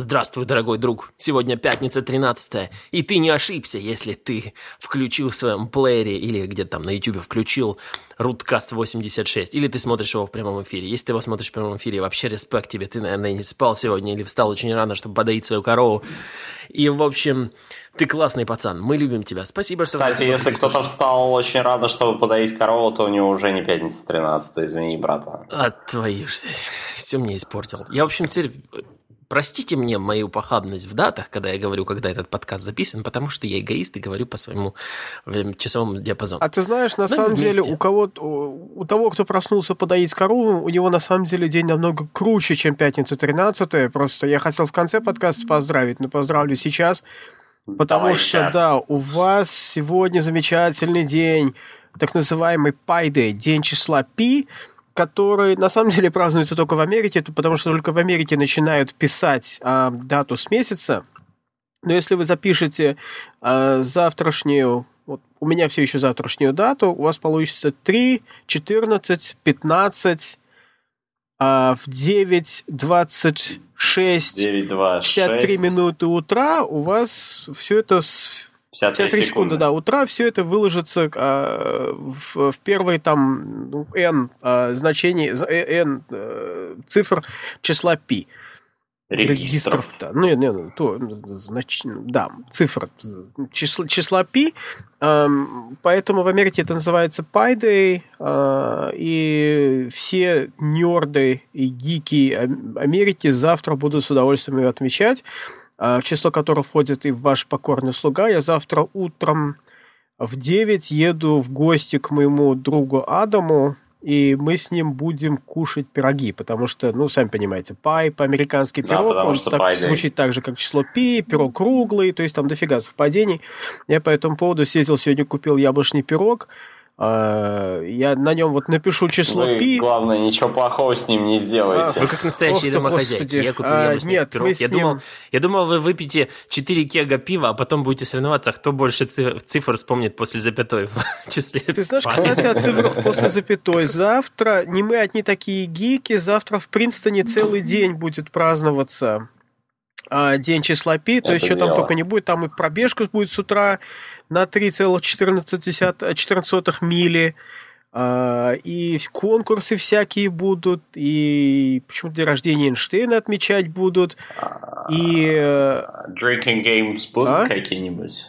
Здравствуй, дорогой друг. Сегодня пятница 13 и ты не ошибся, если ты включил в своем плеере или где-то там на YouTube включил Руткаст 86, или ты смотришь его в прямом эфире. Если ты его смотришь в прямом эфире, вообще респект тебе, ты, наверное, не спал сегодня или встал очень рано, чтобы подоить свою корову. И, в общем, ты классный пацан, мы любим тебя. Спасибо, что Кстати, если кто-то встал очень рано, чтобы подоить корову, то у него уже не пятница 13 извини, брата. А твою ж, все мне испортил. Я, в общем, теперь Простите мне мою похабность в датах, когда я говорю, когда этот подкаст записан, потому что я эгоист и говорю по своему часовому диапазону. А ты знаешь, на самом вместе. деле, у кого у, того, кто проснулся подоить корову, у него на самом деле день намного круче, чем пятница 13 Просто я хотел в конце подкаста поздравить, но поздравлю сейчас. Потому Давай что, сейчас. да, у вас сегодня замечательный день, так называемый Day, день числа Пи, который на самом деле празднуется только в Америке, потому что только в Америке начинают писать а, дату с месяца. Но если вы запишете а, завтрашнюю, вот у меня все еще завтрашнюю дату, у вас получится 3, 14, 15, а, в 9, 26, 9, 2, 53 минуты утра у вас все это 53 секунды, секунды, да, утра все это выложится э, в, в первые там ну, n э, значений, n э, цифр числа π. Регистров. да. Ну, не, не, то, значит, да, цифр числа, числа π. Э, поэтому в Америке это называется Pi Day, э, и все нерды и гики Америки завтра будут с удовольствием ее отмечать. А, в число которого входит и ваш покорный слуга. Я завтра утром в 9 еду в гости к моему другу Адаму, и мы с ним будем кушать пироги, потому что, ну, сами понимаете, пай, по-американски пирог, да, он так, звучит так же, как число пи, пирог круглый, то есть там дофига совпадений. Я по этому поводу съездил сегодня, купил яблочный пирог, я на нем вот напишу число вы, пи. Главное, ничего плохого с ним не сделайте. А, вы как настоящие домохозяйки. Я купил а, нет, пирог. Я, ним... думал, я думал, вы выпьете 4 кега пива, а потом будете соревноваться, кто больше цифр вспомнит после запятой в числе. Ты знаешь, кстати, о цифрах после запятой. Завтра, не мы одни такие гики, завтра в Принстоне целый день будет праздноваться а, день числа пи, то есть что там только не будет, там и пробежка будет с утра на 3,14 мили, а, и конкурсы всякие будут, и почему-то день рождения Эйнштейна отмечать будут, и... Э, drinking games будут а? какие-нибудь?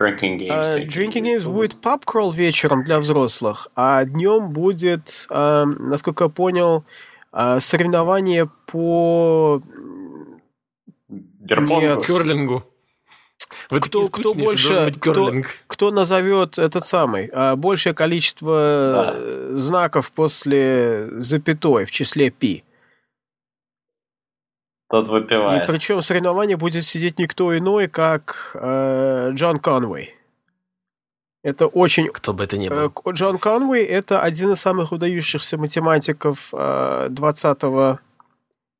Drinking games. Uh, drinking games будет pub crawl вечером для взрослых, а днем будет, uh, насколько я понял, uh, соревнование по Нет. Керлингу. Вы кто, кто больше, кто, кто назовет этот самый, а, большее количество да. Э, знаков после запятой в числе пи. Тот выпивает. И причем соревнование будет сидеть никто иной, как э, Джон Конвей. Это очень... Кто бы это ни был. Э, Джон Конвей – это один из самых выдающихся математиков э, 20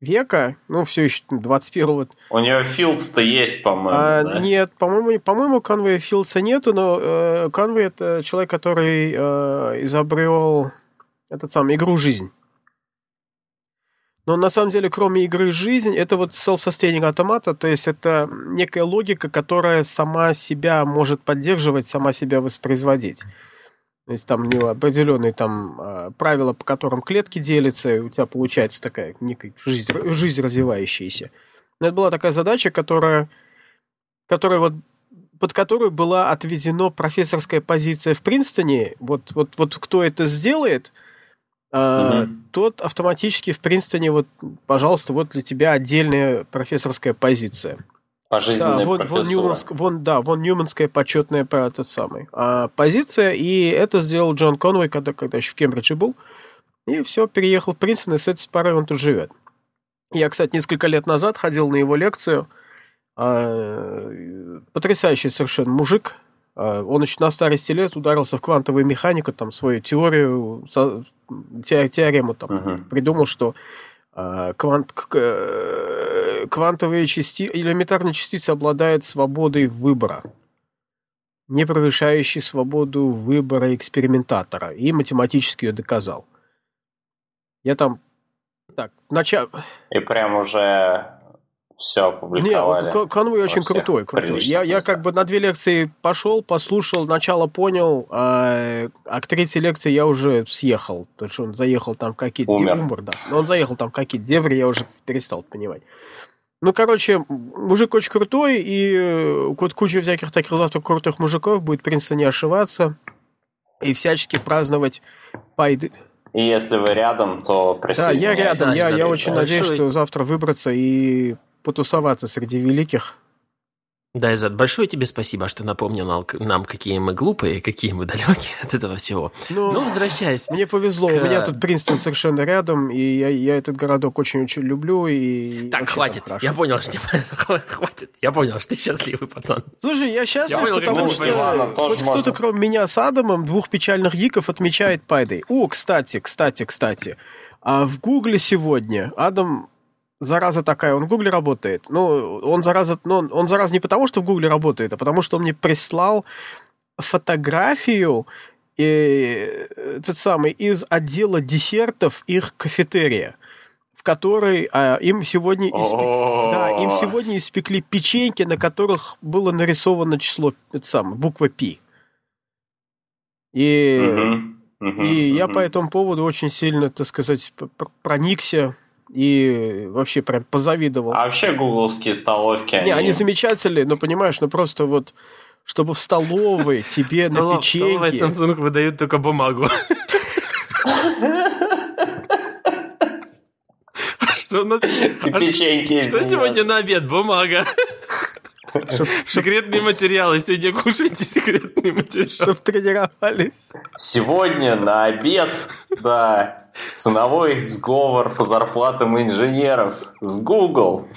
века, ну, все еще 21-го. У нее Филдс-то есть, по-моему, а, да? Нет, по-моему, по-моему, Конвея Филдса нету, но э, Конвей – это человек, который э, изобрел этот самый игру «Жизнь». Но на самом деле, кроме игры «Жизнь», это вот self-sustaining автомата, то есть это некая логика, которая сама себя может поддерживать, сама себя воспроизводить. То есть там него определенные там а, правила, по которым клетки делятся, и у тебя получается такая некая жизнь, жизнь развивающаяся. Но это была такая задача, которая, которая вот под которую была отведена профессорская позиция в Принстоне. Вот, вот, вот кто это сделает, mm-hmm. тот автоматически в Принстоне, вот, пожалуйста, вот для тебя отдельная профессорская позиция. Пожизненная да, вон, вон, Ньюманск, вон, да, вон Ньюманская почетная этот самый а, позиция, и это сделал Джон Конвей, когда, когда еще в Кембридже был, и все, переехал в Принстон, и с этой поры он тут живет. Я, кстати, несколько лет назад ходил на его лекцию, а, потрясающий совершенно мужик, а, он еще на старости лет ударился в квантовую механику, там, свою теорию, теорему там, uh-huh. придумал, что а, квант, квантовые частицы, элементарные частицы обладают свободой выбора, не превышающей свободу выбора экспериментатора, и математически ее доказал. Я там... Так, начал... И прям уже все опубликовали. Не, конвой очень крутой. крутой. Я, я как бы на две лекции пошел, послушал, начало понял, а, а к третьей лекции я уже съехал. То есть он заехал там какие-то... Умер. да. Но он заехал там какие-то деври, я уже перестал понимать. Ну, короче, мужик очень крутой, и э, вот куча всяких таких завтра крутых мужиков будет, в принципе, не ошибаться и всячески праздновать пайды. И если вы рядом, то присоединяйтесь. Да, я рядом, я, я очень надеюсь, что завтра выбраться и потусоваться среди великих да, Изад, большое тебе спасибо, что напомнил нам, какие мы глупые, какие мы далекие от этого всего. Ну, ну возвращаясь. Мне повезло, к... у меня тут Принстон совершенно рядом, и я, я этот городок очень-очень люблю. И так, хватит, я понял, что хватит, я понял, что ты счастливый пацан. Слушай, я счастлив, я понял, потому что хоть кто-то, кроме меня с Адамом, двух печальных гиков, отмечает Пайдой. О, кстати, кстати, кстати, а в Гугле сегодня Адам зараза такая, он в Гугле работает. Ну, он зараза, ну, он зараза не потому, что в Гугле работает, а потому что он мне прислал фотографию и, э, тот самый, из отдела десертов их кафетерия в которой а, им сегодня испекли, да, им сегодня испекли печеньки, на которых было нарисовано число, это самое, буква Пи. И, и я по этому поводу очень сильно, так сказать, проникся и вообще прям позавидовал. А вообще гугловские столовки, они... Не, они замечательные, но понимаешь, ну просто вот чтобы в столовой тебе на печенье... В Samsung выдают только бумагу. Что у нас... Печеньки. Что сегодня на обед? Бумага. Секретные материалы. Сегодня кушайте секретные материалы. Чтоб тренировались. Сегодня на обед, да, ценовой сговор по зарплатам инженеров с Google.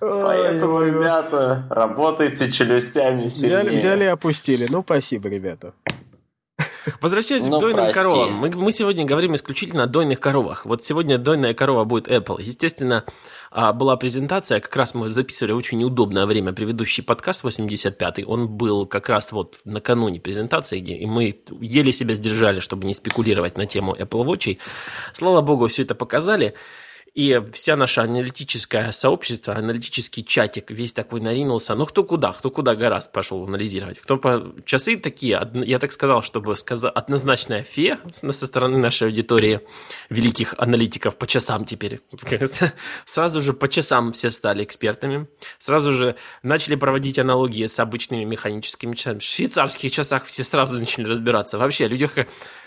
Поэтому, ребята, работайте челюстями сильнее. Взяли, взяли и опустили. Ну, спасибо, ребята. Возвращаясь ну, к дойным прости. коровам. Мы, мы сегодня говорим исключительно о дойных коровах. Вот сегодня дойная корова будет Apple. Естественно, а, была презентация, как раз мы записывали очень неудобное время предыдущий подкаст 85-й. Он был как раз вот накануне презентации, и мы еле себя сдержали, чтобы не спекулировать на тему Apple Watch. Слава богу, все это показали. И вся наша аналитическое сообщество, аналитический чатик весь такой наринулся. Ну, кто куда, кто куда гораздо пошел анализировать. Кто по... Часы такие, я так сказал, чтобы сказать, однозначная фе со стороны нашей аудитории великих аналитиков по часам теперь. Сразу же по часам все стали экспертами. Сразу же начали проводить аналогии с обычными механическими часами. В швейцарских часах все сразу начали разбираться. Вообще, люди,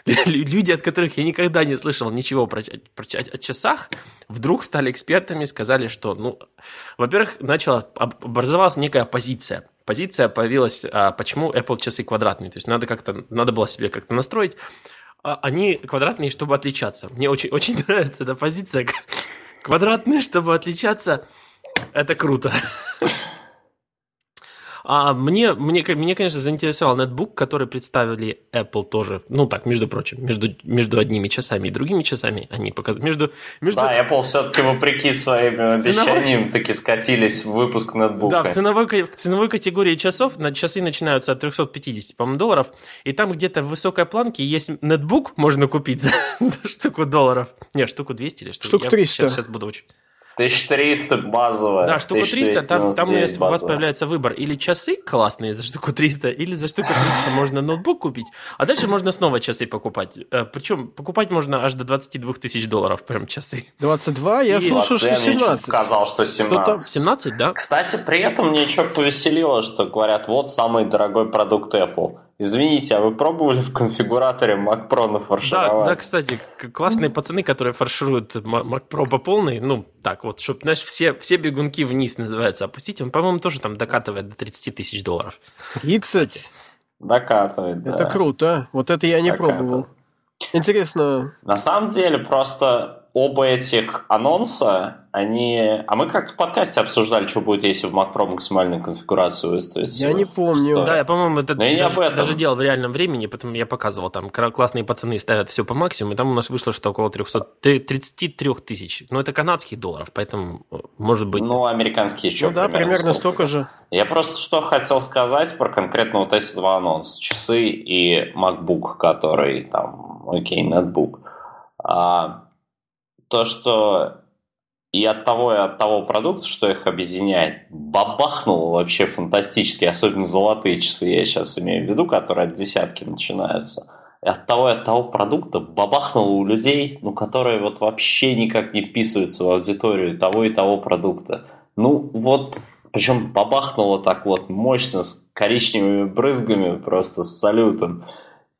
люди от которых я никогда не слышал ничего про, про, о часах, вдруг стали экспертами, сказали, что, ну, во-первых, начала образовалась некая позиция. Позиция появилась, а, почему Apple часы квадратные. То есть надо как-то, надо было себе как-то настроить. А, они квадратные, чтобы отличаться. Мне очень, очень нравится эта позиция. Квадратные, чтобы отличаться. Это круто. А мне, мне, мне, конечно, заинтересовал нетбук, который представили Apple тоже. Ну так, между прочим, между, между одними часами и другими часами они показывают. Между, между... Да, Apple все-таки вопреки своим обещаниям таки скатились в выпуск нетбука. Да, в ценовой, в ценовой категории часов на часы начинаются от 350, по-моему, долларов. И там где-то в высокой планке есть нетбук, можно купить за, за штуку долларов. Не, штуку 200 или что? Штуку 300. Я сейчас, сейчас буду учить. 1300 базовая. Да, штука 300, там, там у вас появляется выбор. Или часы классные за штуку 300, или за штуку 300 можно ноутбук купить, а дальше можно снова часы покупать. Э, Причем покупать можно аж до 22 тысяч долларов прям часы. 22? Я И слушаю, что 17. сказал, что 17. 17, да? Кстати, при этом мне еще повеселило, что говорят, вот самый дорогой продукт Apple. Извините, а вы пробовали в конфигураторе Mac Pro нафаршировать? Да, да, кстати, классные пацаны, которые фаршируют Mac Pro по полной, ну, так вот, чтобы, знаешь, все, все бегунки вниз, называется, опустить, он, по-моему, тоже там докатывает до 30 тысяч долларов. И, кстати... Докатывает, да. Это круто, вот это я не докатывает. пробовал. Интересно. На самом деле, просто оба этих анонса, они... А мы как в подкасте обсуждали, что будет, если в Mac Pro максимальную конфигурацию выставить. Я не помню. Да, я, по-моему, это даже, даже делал в реальном времени, потом я показывал, там классные пацаны ставят все по максимуму, и там у нас вышло, что около 300, 33 тысяч. Но это канадских долларов, поэтому может быть... Ну, американские еще Ну да, примерно столько же. Я просто что хотел сказать про конкретно вот эти два анонса. Часы и MacBook, который там, окей, ноутбук. А, то, что и от того, и от того продукта, что их объединяет, бабахнуло вообще фантастически, особенно золотые часы я сейчас имею в виду, которые от десятки начинаются. И от того, и от того продукта бабахнуло у людей, ну, которые вот вообще никак не вписываются в аудиторию того и того продукта. Ну, вот, причем бабахнуло так вот мощно, с коричневыми брызгами, просто с салютом.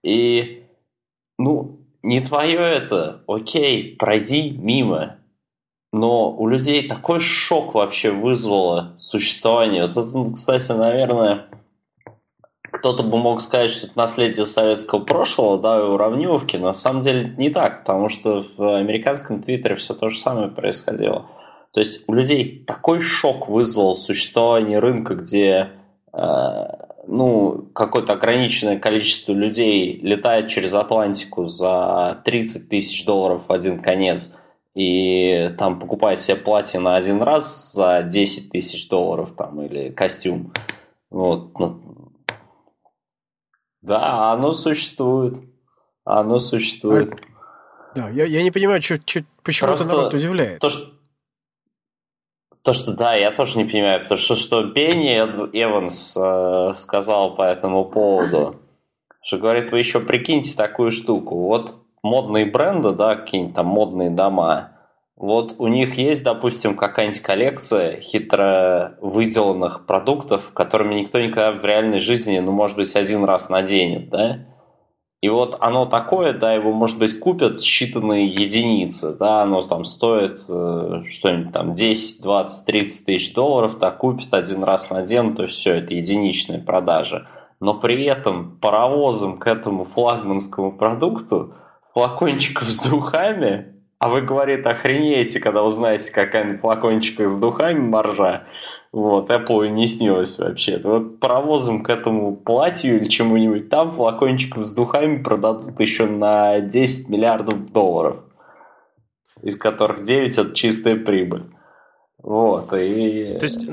И, ну, не твое это, окей, пройди мимо но у людей такой шок вообще вызвало существование. Вот это, ну, кстати, наверное, кто-то бы мог сказать, что это наследие советского прошлого, да, и уравниловки, на самом деле не так, потому что в американском твиттере все то же самое происходило. То есть у людей такой шок вызвало существование рынка, где э, ну, какое-то ограниченное количество людей летает через Атлантику за 30 тысяч долларов в один конец – и там покупает себе платье на один раз за 10 тысяч долларов там, или костюм. Вот. Ну, да, оно существует. Оно существует. А, да, я, я не понимаю, чё, чё, почему Просто это народ удивляет. То что, то, что да, я тоже не понимаю, потому что что Бенни Эванс э, сказал по этому поводу, что говорит, вы еще прикиньте такую штуку. Вот модные бренды, да, какие-нибудь там модные дома, вот у них есть, допустим, какая-нибудь коллекция хитро выделанных продуктов, которыми никто никогда в реальной жизни, ну, может быть, один раз наденет, да? И вот оно такое, да, его, может быть, купят считанные единицы, да, оно там стоит э, что-нибудь там 10, 20, 30 тысяч долларов, да, купят один раз наденут, то все, это единичная продажа. Но при этом паровозом к этому флагманскому продукту флакончиков с духами, а вы, говорит, охренеете, когда узнаете, какая на флакончиках с духами маржа. Вот, Apple не снилось вообще. Вот паровозом к этому платью или чему-нибудь, там флакончиков с духами продадут еще на 10 миллиардов долларов, из которых 9 это чистая прибыль. Вот, и... То есть,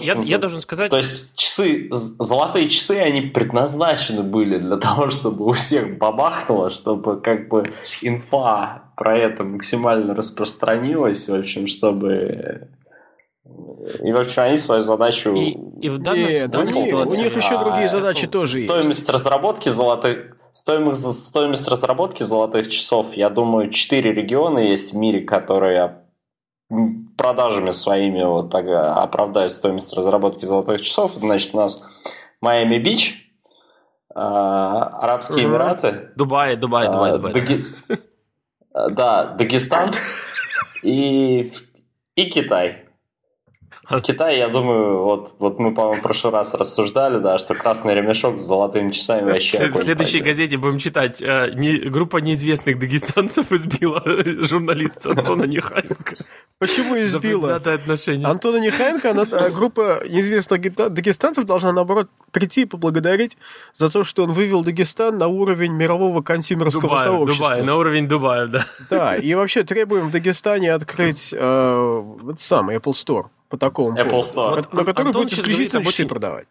я, я должен сказать... То есть, часы, золотые часы, они предназначены были для того, чтобы у всех бабахнуло, чтобы как бы инфа про это максимально распространилась, в общем, чтобы... И, в общем, они свою задачу... И, и в данной, Нет, в данной они, ситуации... У них еще другие задачи а, тоже стоимость есть. разработки золотых... Стоимость, стоимость разработки золотых часов, я думаю, четыре региона есть в мире, которые продажами своими вот так оправдать стоимость разработки золотых часов. Значит, у нас Майами-Бич, а, Арабские угу. Эмираты. Дубай, Дубай, Дубай, Дубай. Даги... Да, Дагестан и, и Китай. Китай, я думаю, вот, вот мы, по-моему, в прошлый раз рассуждали, да, что красный ремешок с золотыми часами вообще... В следующей газете будем читать. Э, не, группа неизвестных дагестанцев избила журналиста Антона Нехайенко. Почему избила? отношения. Антона Нехайенко, она, э, группа неизвестных дагестанцев должна, наоборот, прийти и поблагодарить за то, что он вывел Дагестан на уровень мирового консюмерского Дубай, сообщества. Дубай, на уровень Дубая, да. Да, и вообще требуем в Дагестане открыть э, вот самый Apple Store по такому Apple поводу, Store. на который будет исключительно часы продавать.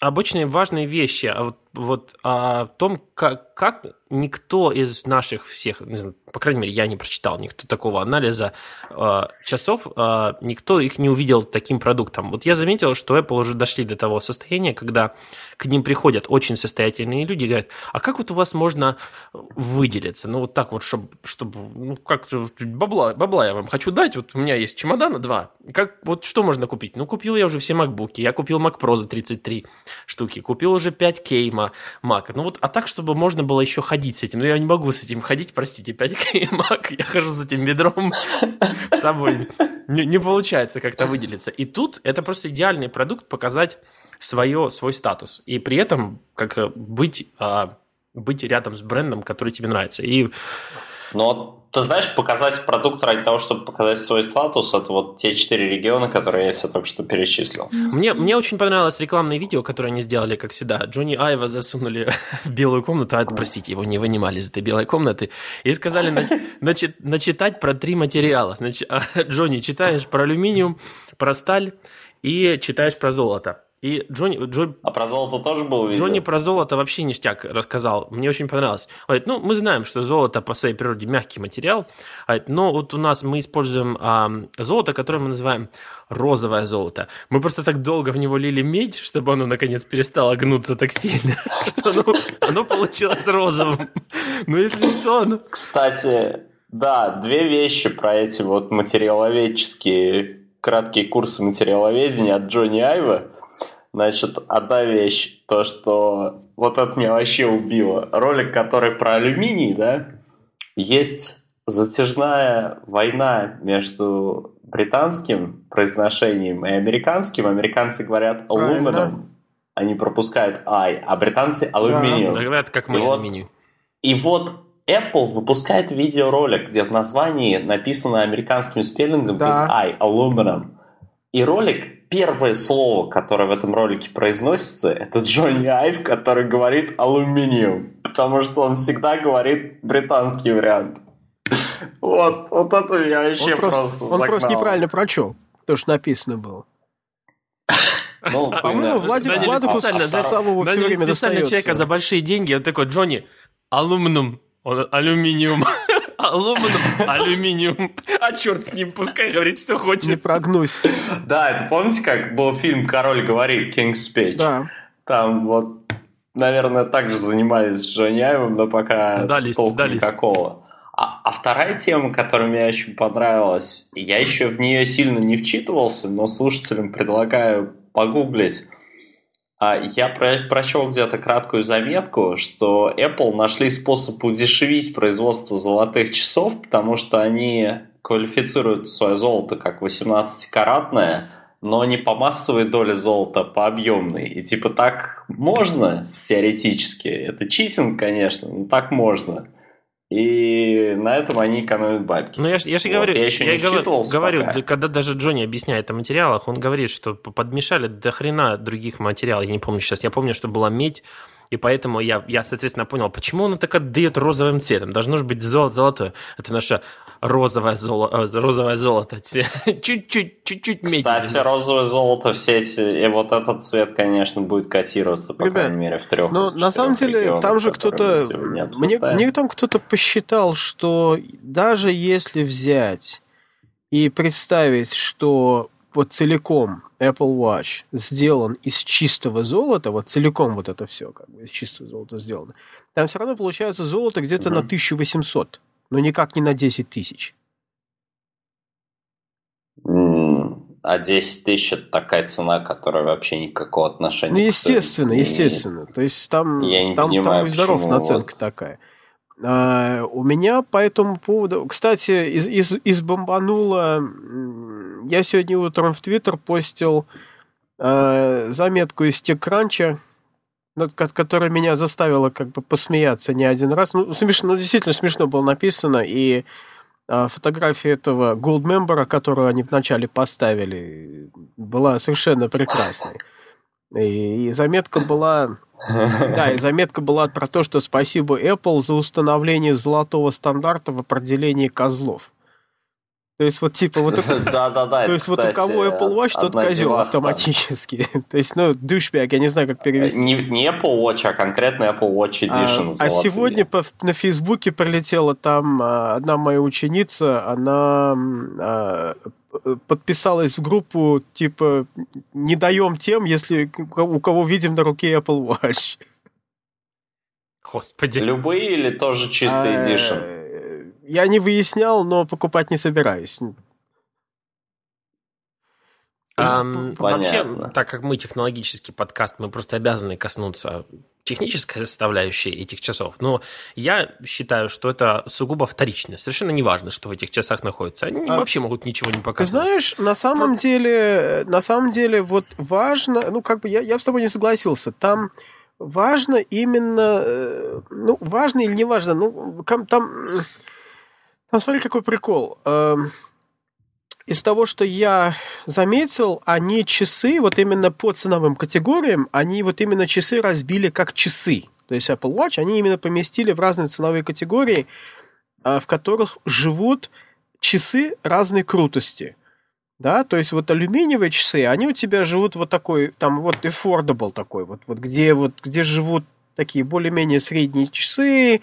Обычные важные вещи, а вот, вот о том, как, как никто из наших всех, по крайней мере, я не прочитал никто такого анализа э, часов, э, никто их не увидел таким продуктом. Вот я заметил, что Apple уже дошли до того состояния, когда к ним приходят очень состоятельные люди и говорят, а как вот у вас можно выделиться? Ну, вот так вот, чтобы, чтобы ну, как бабла, бабла я вам хочу дать, вот у меня есть чемодана два, как, вот что можно купить? Ну, купил я уже все MacBook, я купил Mac Pro за 33 штуки, купил уже 5 Кейма Mac, ну вот, а так, чтобы можно было еще ходить с этим. Но я не могу с этим ходить, простите, 5 мак, я хожу с этим ведром с собой. Не, не получается как-то выделиться. И тут это просто идеальный продукт показать свое, свой статус. И при этом как быть, а, быть рядом с брендом, который тебе нравится. И но ты знаешь, показать продукт ради того, чтобы показать свой статус, это вот те четыре региона, которые я себе только что перечислил. Мне, мне очень понравилось рекламное видео, которое они сделали, как всегда. Джонни Айва засунули в белую комнату, а, простите, его не вынимали из этой белой комнаты, и сказали на, начи, начитать про три материала. Значит, а, Джонни, читаешь про алюминиум, про сталь и читаешь про золото. И Джонни... Джон... А про золото тоже был видео? Джонни про золото вообще ништяк рассказал. Мне очень понравилось. Говорит, ну, мы знаем, что золото по своей природе мягкий материал, но вот у нас мы используем а, золото, которое мы называем розовое золото. Мы просто так долго в него лили медь, чтобы оно, наконец, перестало гнуться так сильно, что оно, оно получилось розовым. Ну, если что, оно... Кстати, да, две вещи про эти вот материаловедческие краткие курсы материаловедения от Джонни Айва. Значит, одна вещь, то, что вот это меня вообще убило. Ролик, который про алюминий, да, есть затяжная война между британским произношением и американским. Американцы говорят aluminum, они пропускают I, а британцы алюминиум. Да, говорят, как мы и вот, алюминий. И вот Apple выпускает видеоролик, где в названии написано американским спеллингом да. без I, aluminum. И ролик, первое слово, которое в этом ролике произносится, это Джонни Айв, который говорит алюминиум, потому что он всегда говорит британский вариант. Вот, вот это я вообще он просто просто Он просто неправильно прочел, то, что написано было. Ну, По-моему, Владик, Владику специально, специально человека за большие деньги, он такой, Джонни, алюминиум, он алюминиум. Алюминиум, алюминиум. А черт с ним, пускай говорит, что хочет. Не прогнусь. Да, это помните, как был фильм «Король говорит», King's Speech? Да. Там вот, наверное, также занимались с Джонни Айвом, но пока сдались, сдались. никакого. А, а вторая тема, которая мне очень понравилась, я еще в нее сильно не вчитывался, но слушателям предлагаю погуглить. А я про прочел где-то краткую заметку, что Apple нашли способ удешевить производство золотых часов, потому что они квалифицируют свое золото как 18-каратное, но не по массовой доле золота, а по объемной. И типа так можно теоретически. Это читинг, конечно, но так можно. И на этом они экономят бабки. Ну, я, я же вот, говорю, я, еще я не говорю, говорю когда даже Джонни объясняет о материалах, он говорит, что подмешали до хрена других материалов. Я не помню сейчас. Я помню, что была медь, и поэтому я, я соответственно, понял, почему оно так отдает розовым цветом. Должно же быть золото, золотое. Это наше розовое, золото, э, розовое золото. Чуть-чуть, чуть-чуть медь. Кстати, розовое золото, все эти, и вот этот цвет, конечно, будет котироваться, по Ребят, крайней мере, в трех Но на самом деле, там же кто-то... Мне, мне там кто-то посчитал, что даже если взять и представить, что вот целиком Apple Watch сделан из чистого золота, вот целиком вот это все как бы из чистого золота сделано, там все равно получается золото где-то угу. на 1800, но никак не на 10 тысяч. А 10 тысяч это такая цена, которая вообще никакого отношения Ну, естественно, естественно. То есть там, Я не там, понимаю, там здоров наценка вот... такая. А, у меня по этому поводу... Кстати, из, из, из бомбанула... Я сегодня утром в Твиттер постил э, заметку из TechCrunch, которая меня заставила как бы посмеяться не один раз. Ну, смешно, ну, действительно смешно было написано, и э, фотография этого Goldmember, которую они вначале поставили, была совершенно прекрасной. И, и заметка была да, и заметка была про то, что спасибо Apple за установление золотого стандарта в определении козлов. То есть вот типа вот да, да, да, то есть вот у кого Apple Watch, тот козел автоматически. То есть, ну, душбяк, я не знаю, как перевести. Не, не Apple Watch, а конкретно Apple Watch а, Edition. А, а сегодня по, на Фейсбуке прилетела там а, одна моя ученица, она а, подписалась в группу, типа, не даем тем, если у кого видим на руке Apple Watch. Господи. Любые или тоже чистый Edition? Я не выяснял, но покупать не собираюсь. Um, вообще, так как мы технологический подкаст, мы просто обязаны коснуться технической составляющей этих часов. Но я считаю, что это сугубо вторично. Совершенно не важно, что в этих часах находится. Они а, вообще могут ничего не показать. Знаешь, на самом Но... деле, на самом деле, вот важно, ну, как бы я, я с тобой не согласился. Там важно именно, э, ну, важно или не важно, ну, там, там, там смотри, какой прикол. Эм, из того, что я заметил, они часы, вот именно по ценовым категориям, они вот именно часы разбили как часы. То есть Apple Watch, они именно поместили в разные ценовые категории, а, в которых живут часы разной крутости. Да, то есть вот алюминиевые часы, они у тебя живут вот такой, там вот affordable такой, вот, вот где вот, где живут такие более-менее средние часы,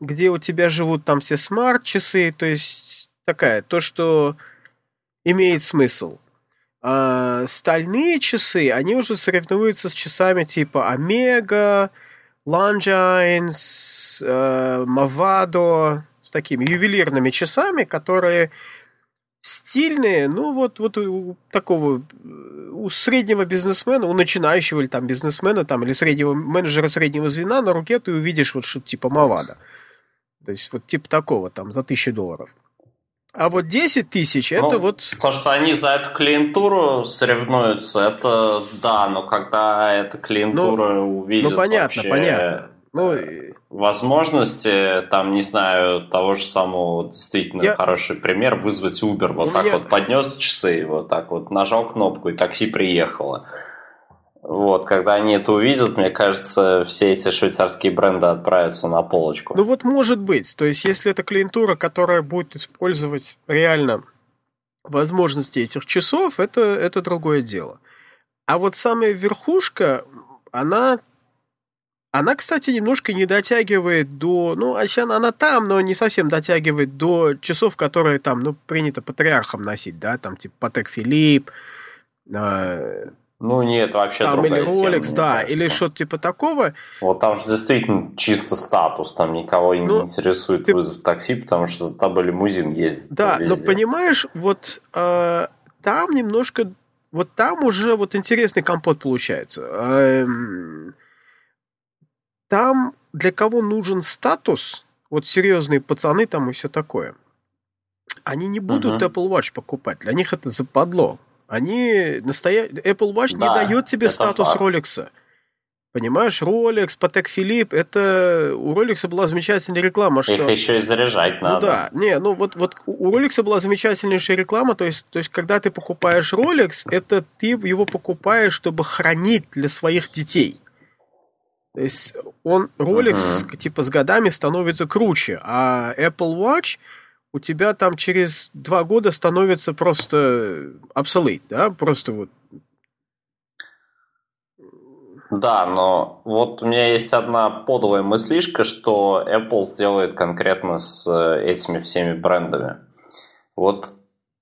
где у тебя живут там все смарт-часы, то есть такая, то, что имеет смысл. А стальные часы, они уже соревнуются с часами типа Омега, Longines, э, Movado, с такими ювелирными часами, которые стильные, ну вот, вот у такого, у среднего бизнесмена, у начинающего или там бизнесмена, там, или среднего менеджера среднего звена на руке ты увидишь вот что-то типа Мавада. То есть вот типа такого там за тысячу долларов. А вот 10 тысяч, ну, это вот... То, что они за эту клиентуру соревнуются, это да, но когда эта клиентура ну, увидит Ну, понятно, вообще... понятно. Ну, возможности, там, не знаю, того же самого, действительно я... хороший пример, вызвать Uber, вот У так меня... вот поднес часы, вот так вот нажал кнопку, и такси приехало. Вот, когда они это увидят, мне кажется, все эти швейцарские бренды отправятся на полочку. Ну вот может быть. То есть, если это клиентура, которая будет использовать реально возможности этих часов, это, это другое дело. А вот самая верхушка, она, она, кстати, немножко не дотягивает до... Ну, а она, она там, но не совсем дотягивает до часов, которые там, ну, принято патриархам носить, да, там, типа Патек Филипп, э, ну нет, вообще там, другая или Rolex, тема, да, или что-то типа такого. Вот там же действительно чисто статус, там никого ну, не интересует ты... вызов такси, потому что за тобой лимузин ездит. Да, но понимаешь, вот э, там немножко, вот там уже вот интересный компот получается. Э, там для кого нужен статус, вот серьезные пацаны там и все такое, они не будут uh-huh. Apple Watch покупать, для них это западло. Они настоя... Apple Watch да, не дает тебе статус факт. Rolex. Понимаешь, Rolex, Patek Philippe, это у Rolex была замечательная реклама, что... Их еще и заряжать надо. Ну да, не, ну вот, вот у Rolex была замечательнейшая реклама, то есть, то есть когда ты покупаешь Rolex, это ты его покупаешь, чтобы хранить для своих детей. То есть он, Rolex, uh-huh. типа, с годами становится круче, а Apple Watch у тебя там через два года становится просто обсолейт, да, просто вот. Да, но вот у меня есть одна подлая мыслишка, что Apple сделает конкретно с э, этими всеми брендами. Вот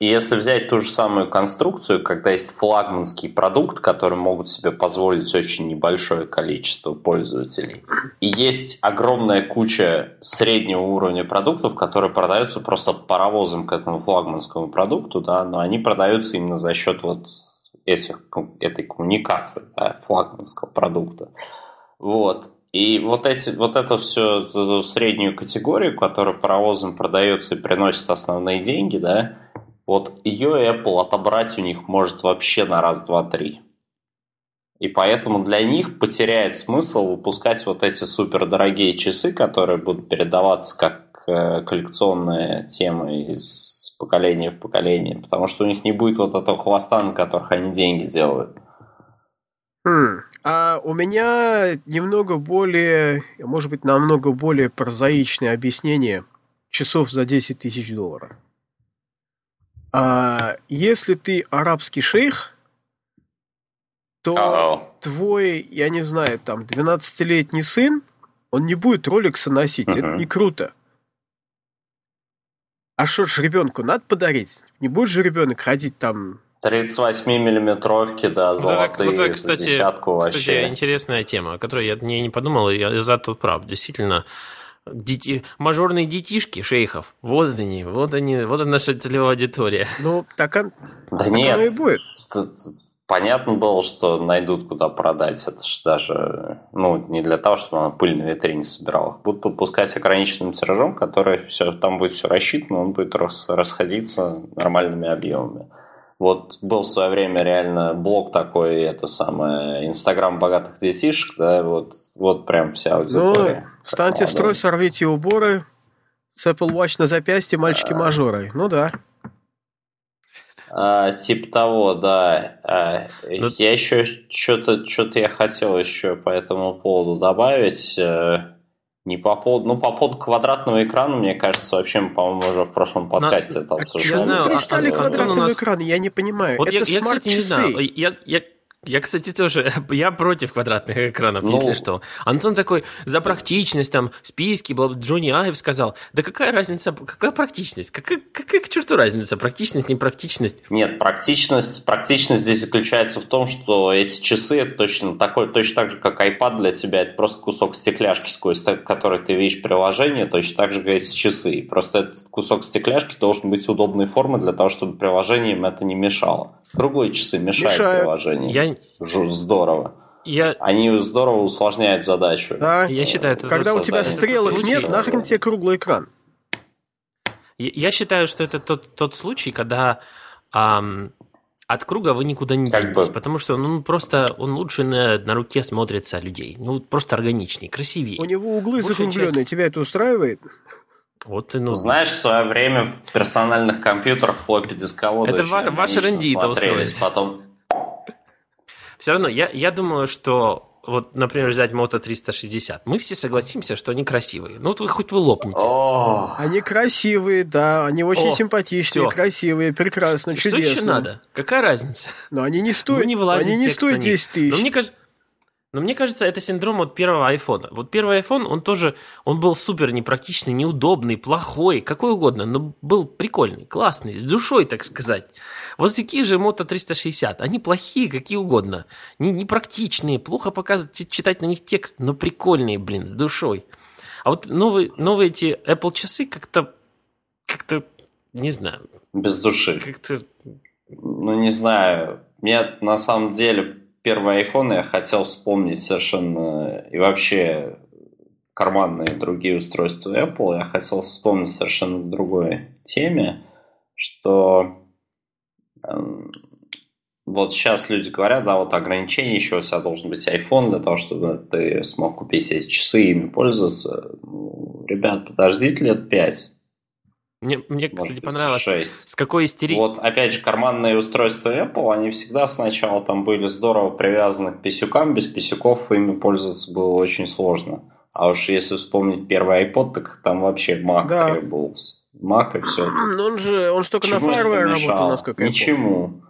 и если взять ту же самую конструкцию, когда есть флагманский продукт, который могут себе позволить очень небольшое количество пользователей, и есть огромная куча среднего уровня продуктов, которые продаются просто паровозом к этому флагманскому продукту, да, но они продаются именно за счет вот этих, этой коммуникации да, флагманского продукта. Вот. И вот, эти, вот эту всю эту среднюю категорию, которая паровозом продается и приносит основные деньги, да, вот ее Apple отобрать у них может вообще на раз, два, три. И поэтому для них потеряет смысл выпускать вот эти супердорогие часы, которые будут передаваться как э, коллекционная тема из поколения в поколение, потому что у них не будет вот этого хвоста, на которых они деньги делают. Хм. А у меня немного более, может быть, намного более прозаичное объяснение часов за 10 тысяч долларов. А если ты арабский шейх, то Uh-oh. твой, я не знаю, там, 12-летний сын, он не будет роликса носить. Uh-huh. Это не круто. А что ж ребенку надо подарить? Не будет же ребенок ходить там 38-миллиметровки, да, золотые, вот, вот, кстати, десятку вообще. Кстати, интересная тема, о которой я не, не подумал, и я за тут прав. Действительно, Дети, мажорные детишки шейхов. Вот они, вот они, вот она наша целевая аудитория. Ну, так, он, да так нет, оно и будет. Понятно было, что найдут куда продать. Это же даже, ну, не для того, чтобы она пыль на витрине собирала. Будут выпускать ограниченным тиражом, который все, там будет все рассчитано, он будет рас, расходиться нормальными объемами. Вот был в свое время реально блог такой, это самое, Инстаграм богатых детишек, да, вот, вот прям вся аудитория. Ну, встаньте строй, сорвите уборы, с Apple Watch на запястье, мальчики-мажоры. Ну да. А, типа того, да. А, Но... Ну, я еще что-то что-то я хотел еще по этому поводу добавить. Не по поводу, ну, по поводу квадратного экрана, мне кажется, вообще по-моему, уже в прошлом подкасте это обсуждали. Я знаю, перестали а, квадратного нас... экрана, я не понимаю. Вот это я, я, кстати, не знаю. Я, я, я, кстати, тоже, я против квадратных экранов, ну, если что. Антон такой, за практичность, там, списки, Джонни Айв сказал, да какая разница, какая практичность? Какая, какая к черту разница, практичность, непрактичность? Нет, практичность, практичность здесь заключается в том, что эти часы это точно такой, точно так же, как iPad для тебя, это просто кусок стекляшки, сквозь который ты видишь приложение, точно так же, как эти часы. Просто этот кусок стекляшки должен быть удобной формы для того, чтобы приложением это не мешало. Круглые часы мешают Мешаю. приложению. Я... Здорово. Я... Они здорово усложняют задачу. Да, я считаю, это Когда у тебя стрелок случай, нет, нахрен тебе круглый экран. Я, я считаю, что это тот, тот случай, когда ам, от круга вы никуда не денетесь, бы... потому что ну, просто он лучше на, на руке смотрится людей. Ну, просто органичнее, красивее. У него углы закругленные, часть... тебя это устраивает? Вот и ну. Знаешь, в свое время в персональных компьютерах флоппи дисководы. Это ва- ваш R&D это устроить. Потом... Все равно, я, я думаю, что вот, например, взять Moto 360, мы все согласимся, что они красивые. Ну, вот вы хоть вы лопнете. О! Они красивые, да, они очень О, симпатичные, все. красивые, прекрасно, что, чудесно. Что еще надо? Какая разница? Но они не стоят, ну, не они не стоят 10 тысяч. Но мне кажется, но мне кажется, это синдром от первого айфона. Вот первый iPhone, он тоже, он был супер непрактичный, неудобный, плохой, какой угодно, но был прикольный, классный, с душой, так сказать. Вот такие же Moto 360, они плохие, какие угодно, не, непрактичные, плохо показывать, читать на них текст, но прикольные, блин, с душой. А вот новые, новые эти Apple часы как-то, как-то, не знаю. Без души. Как-то... Ну, не знаю. Мне на самом деле первый iPhone я хотел вспомнить совершенно и вообще карманные другие устройства Apple, я хотел вспомнить совершенно другой теме, что эм, вот сейчас люди говорят, да, вот ограничение еще у тебя должен быть iPhone для того, чтобы ты смог купить эти часы и ими пользоваться. Ну, ребят, подождите лет пять. Мне, мне кстати, понравилось, 6. с какой истерии... Вот, опять же, карманные устройства Apple, они всегда сначала там были здорово привязаны к писюкам, без писюков ими пользоваться было очень сложно. А уж если вспомнить первый iPod, так там вообще Mac да. требовался. Mac и все. Но он же, он же только Чему на Firewire работал, насколько я помню. Ничему.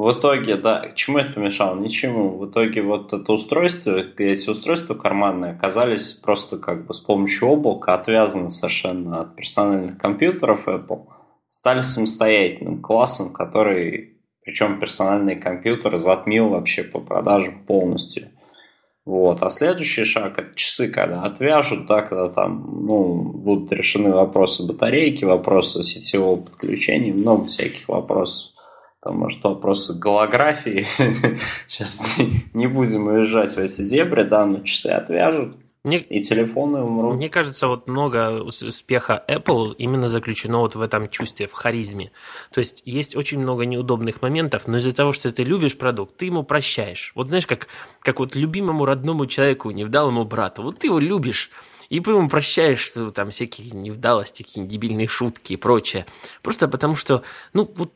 В итоге, да, чему это помешало? Ничему. В итоге вот это устройство, эти устройства карманные оказались просто как бы с помощью облака отвязаны совершенно от персональных компьютеров Apple. Стали самостоятельным классом, который, причем персональные компьютеры затмил вообще по продажам полностью. Вот. А следующий шаг это часы, когда отвяжут, да, когда там ну, будут решены вопросы батарейки, вопросы сетевого подключения, много всяких вопросов. Там, может, вопросы голографии. Сейчас не будем уезжать в эти дебри, да, но часы отвяжут. Мне, и телефоны умрут. Мне кажется, вот много успеха Apple именно заключено вот в этом чувстве, в харизме. То есть есть очень много неудобных моментов, но из-за того, что ты любишь продукт, ты ему прощаешь. Вот знаешь, как, как вот любимому родному человеку, невдалому брату, вот ты его любишь, и ему прощаешь, что там всякие невдалости, какие дебильные шутки и прочее. Просто потому что, ну, вот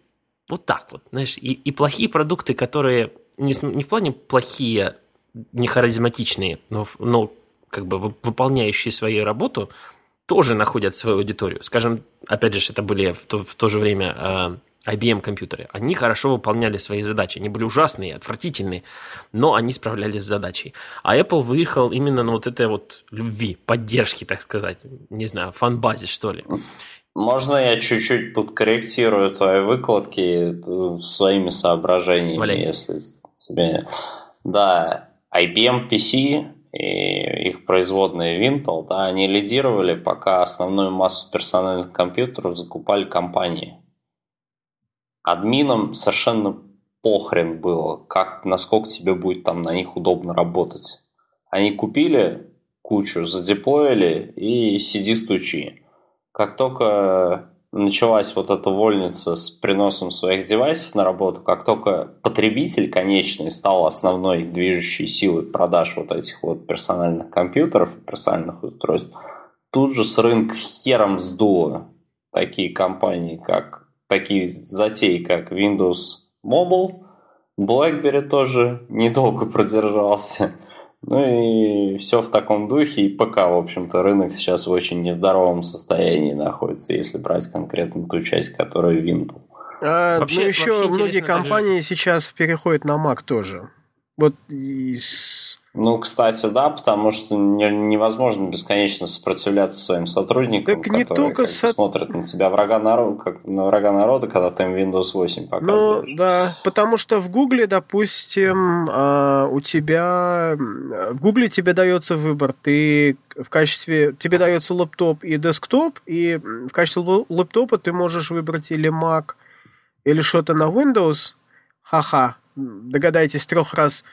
вот так вот, знаешь, и, и плохие продукты, которые не, не в плане плохие, не харизматичные, но, но как бы выполняющие свою работу, тоже находят свою аудиторию. Скажем, опять же, это были в то, в то же время э, IBM компьютеры. Они хорошо выполняли свои задачи. Они были ужасные, отвратительные, но они справлялись с задачей. А Apple выехал именно на вот этой вот любви, поддержки, так сказать, не знаю, фан-базе, что ли. Можно я чуть-чуть подкорректирую твои выкладки э, своими соображениями, Валяй. если тебе... Да, IBM PC и их производные Intel, да, они лидировали, пока основную массу персональных компьютеров закупали компании. Админам совершенно похрен было, как, насколько тебе будет там на них удобно работать. Они купили кучу, задеплоили и сиди стучи. Как только началась вот эта вольница с приносом своих девайсов на работу, как только потребитель конечный стал основной движущей силой продаж вот этих вот персональных компьютеров, персональных устройств, тут же с рынка хером сдуло такие компании, как такие затеи, как Windows Mobile, BlackBerry тоже недолго продержался. Ну и все в таком духе. И ПК, в общем-то, рынок сейчас в очень нездоровом состоянии находится, если брать конкретно ту часть, которая Windows. А, вообще, ну, еще вообще многие компании также... сейчас переходят на Mac тоже. Вот из ну, кстати, да, потому что не, невозможно бесконечно сопротивляться своим сотрудникам, так не которые только со... смотрят на тебя врага народа, как на врага народа, когда ты им Windows 8 показываешь. Ну, да, потому что в Гугле, допустим, а, у тебя в Гугле тебе дается выбор, ты в качестве тебе дается лэптоп и десктоп, и в качестве лэптопа ты можешь выбрать или Mac, или что-то на Windows, ха-ха, догадайтесь трех раз,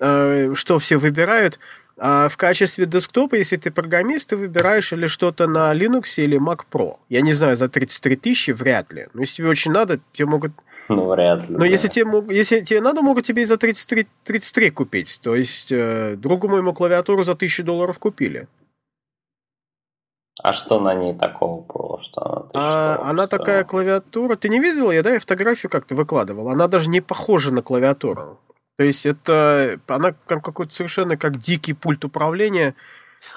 э, что все выбирают. А в качестве десктопа, если ты программист, ты выбираешь или что-то на Linux или Mac Pro. Я не знаю, за 33 тысячи вряд ли. Но если тебе очень надо, тебе могут... Ну, вряд ли. Но да. если, тебе, если тебе надо, могут тебе и за 33, 33 купить. То есть, э, другу моему клавиатуру за 1000 долларов купили. А что на ней такого было? Что она, а, она такая клавиатура. Ты не видел? Я, да, я фотографию как-то выкладывал. Она даже не похожа на клавиатуру. То есть это она как какой-то совершенно как дикий пульт управления.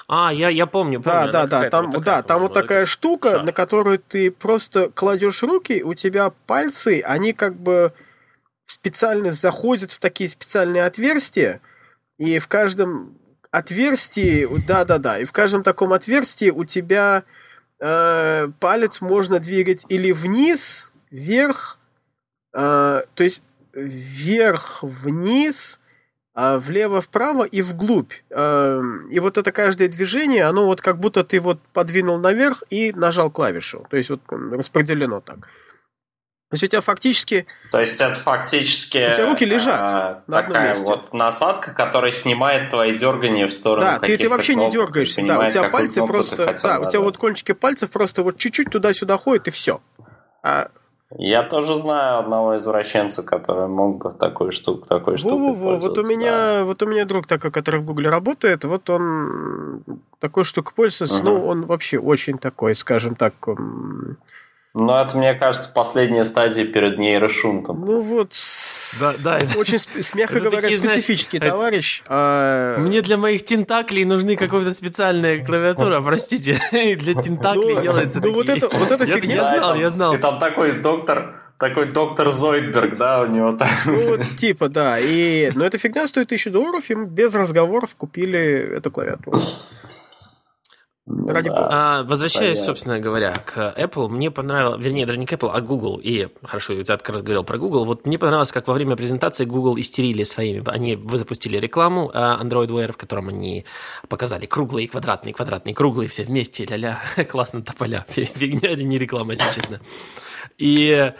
А, я, я помню, помню. Да, да, да. Там, вот такая, да, там вот такая штука, Шар. на которую ты просто кладешь руки, у тебя пальцы, они как бы специально заходят в такие специальные отверстия, и в каждом отверстии, да-да-да, и в каждом таком отверстии у тебя э, палец можно двигать или вниз, вверх, э, то есть вверх, вниз, э, влево, вправо и вглубь. Э, и вот это каждое движение, оно вот как будто ты вот подвинул наверх и нажал клавишу. То есть вот распределено так. То есть у тебя фактически... То есть это фактически... У тебя руки лежат а, на такая вот насадка, которая снимает твои дергания в сторону Да, ты, ты вообще кнопок, не дергаешься. Да, у тебя пальцы просто... Да, нажать. у тебя вот кончики пальцев просто вот чуть-чуть туда-сюда ходят и все. А... Я тоже знаю одного извращенца, который мог бы такую штуку, такой штукой Во, во, вот у меня, да. вот у меня друг такой, который в Гугле работает, вот он такой штукой пользуется, uh-huh. ну, он вообще очень такой, скажем так, ну, это, мне кажется, последняя стадия перед нейрошунтом. Ну вот, да, да, это, очень, мягко говоря, такие, специфический знаешь, товарищ. Это... А... Мне для моих тентаклей нужны какая-то специальная клавиатура, простите. Для тентаклей ну, делается Ну, вот это, вот эта фигня. Я знал, я знал. И там такой доктор, такой доктор Зойдберг, да, у него так. Ну, вот, типа, да. И, но эта фигня стоит тысячу долларов, и без разговоров купили эту клавиатуру. Ну, Ради да. а, возвращаясь, Понятно. собственно говоря, к Apple, мне понравилось, вернее, даже не к Apple, а Google, и, хорошо, я как раз говорил про Google, вот мне понравилось, как во время презентации Google истерили своими, они запустили рекламу Android Wear, в котором они показали круглые, квадратные, квадратные, круглые, все вместе, ля-ля, классно тополя, фигня или не реклама, если честно. И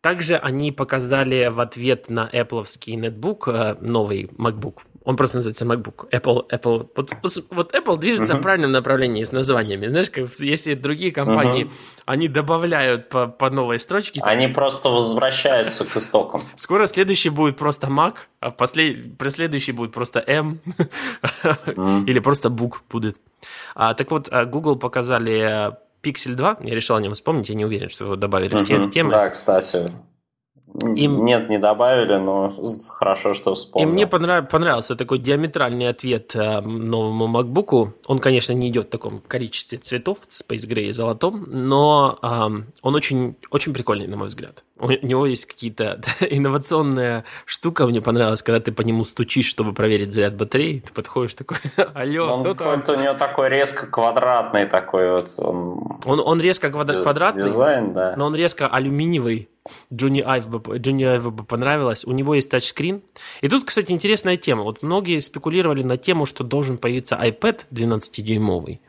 также они показали в ответ на Apple нетбук э, новый MacBook он просто называется MacBook. Apple, Apple. Вот, вот Apple движется uh-huh. в правильном направлении с названиями. Знаешь, как если другие компании, uh-huh. они добавляют по, по новой строчке. Они там... просто возвращаются к истокам. Скоро следующий будет просто Mac, а послед... следующий будет просто M. uh-huh. Или просто Book будет. А, так вот, а, Google показали Pixel 2. Я решил о нем вспомнить. Я не уверен, что его добавили uh-huh. в тему. Да, кстати. Им... Нет, не добавили, но хорошо, что вспомнил. И мне понрав... понравился такой диаметральный ответ э, новому MacBook. Он, конечно, не идет в таком количестве цветов, Space Gray и золотом, но э, он очень, очень прикольный, на мой взгляд. У него есть какие-то инновационная штука, мне понравилась, когда ты по нему стучишь, чтобы проверить заряд батареи, ты подходишь такой, алло. Он какой-то у него такой резко квадратный такой вот. Он, он, он резко квадра- квадратный, дизайн, да. но он резко алюминиевый. Джонни Айв бы, Джонни Айв бы понравилось. У него есть тачскрин. И тут, кстати, интересная тема. Вот многие спекулировали на тему, что должен появиться iPad 12-дюймовый.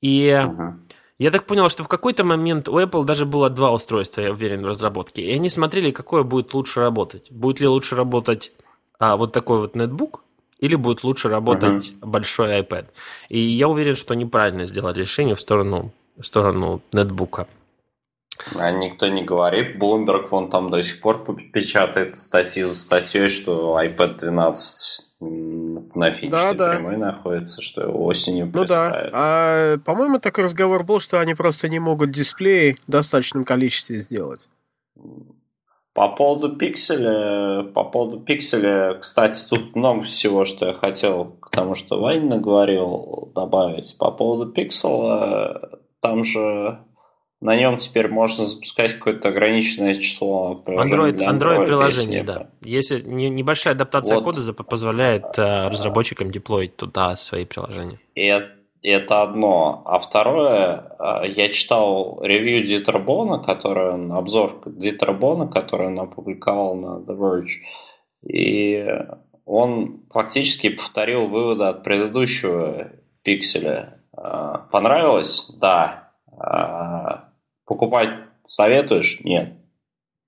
И uh-huh. я так понял, что в какой-то момент у Apple даже было два устройства, я уверен, в разработке. И они смотрели, какое будет лучше работать. Будет ли лучше работать а, вот такой вот нетбук, или будет лучше работать uh-huh. большой iPad. И я уверен, что неправильно сделали решение в сторону, в сторону нетбука. А никто не говорит. Bloomberg вон там до сих пор печатает статьи за статьей, что iPad 12 на финишной да, прямой да. находится, что осенью Ну да. А, по-моему, такой разговор был, что они просто не могут дисплей в достаточном количестве сделать. По поводу пикселя, по поводу пикселя, кстати, тут много всего, что я хотел к тому, что Вань наговорил, добавить. По поводу пиксела, там же на нем теперь можно запускать какое-то ограниченное число Android, Android, Android приложение, да. Если небольшая адаптация вот. кода позволяет э, разработчикам деплоить туда свои приложения. И это одно. А второе, э, я читал ревью Дитера Бона, который он, обзор Дитера Бона, который он опубликовал на The Verge. И он фактически повторил выводы от предыдущего пикселя. Э, понравилось? Да. Покупать советуешь? Нет.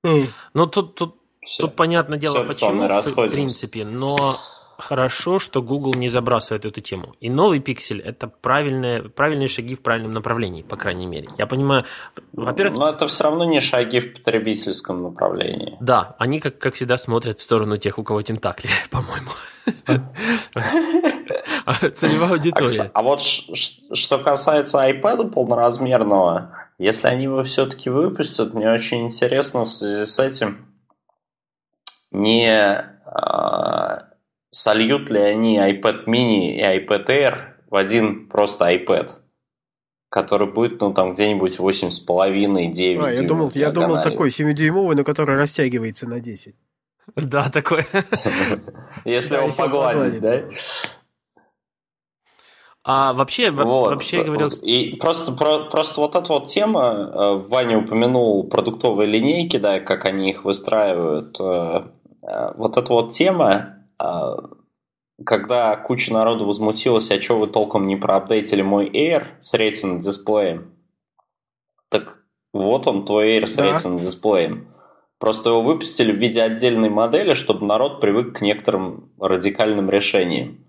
Ну, тут, тут, тут понятное дело, Все почему, в принципе, но хорошо, что Google не забрасывает эту тему. И новый пиксель – это правильные, правильные шаги в правильном направлении, по крайней мере. Я понимаю, во-первых… Но это все равно не шаги в потребительском направлении. Да, они, как, как всегда, смотрят в сторону тех, у кого тентакли, по-моему. Целевая аудитория. А вот что касается iPad полноразмерного, если они его все-таки выпустят, мне очень интересно в связи с этим, не а, сольют ли они iPad mini и iPad Air в один просто iPad, который будет, ну, там, где-нибудь 8,5, 9 А, я думал, я думал такой 7-дюймовый, но который растягивается на 10. Да, такой. Если его погладить, да? А вообще, вот, вообще говорил... И просто, про, просто вот эта вот тема, э, Ваня упомянул продуктовые линейки, да, как они их выстраивают. Э, э, вот эта вот тема, когда куча народу возмутилась, а что вы толком не проапдейтили мой Air с Retina дисплеем? Так вот он, твой Air с да. Retina дисплеем. Просто его выпустили в виде отдельной модели, чтобы народ привык к некоторым радикальным решениям.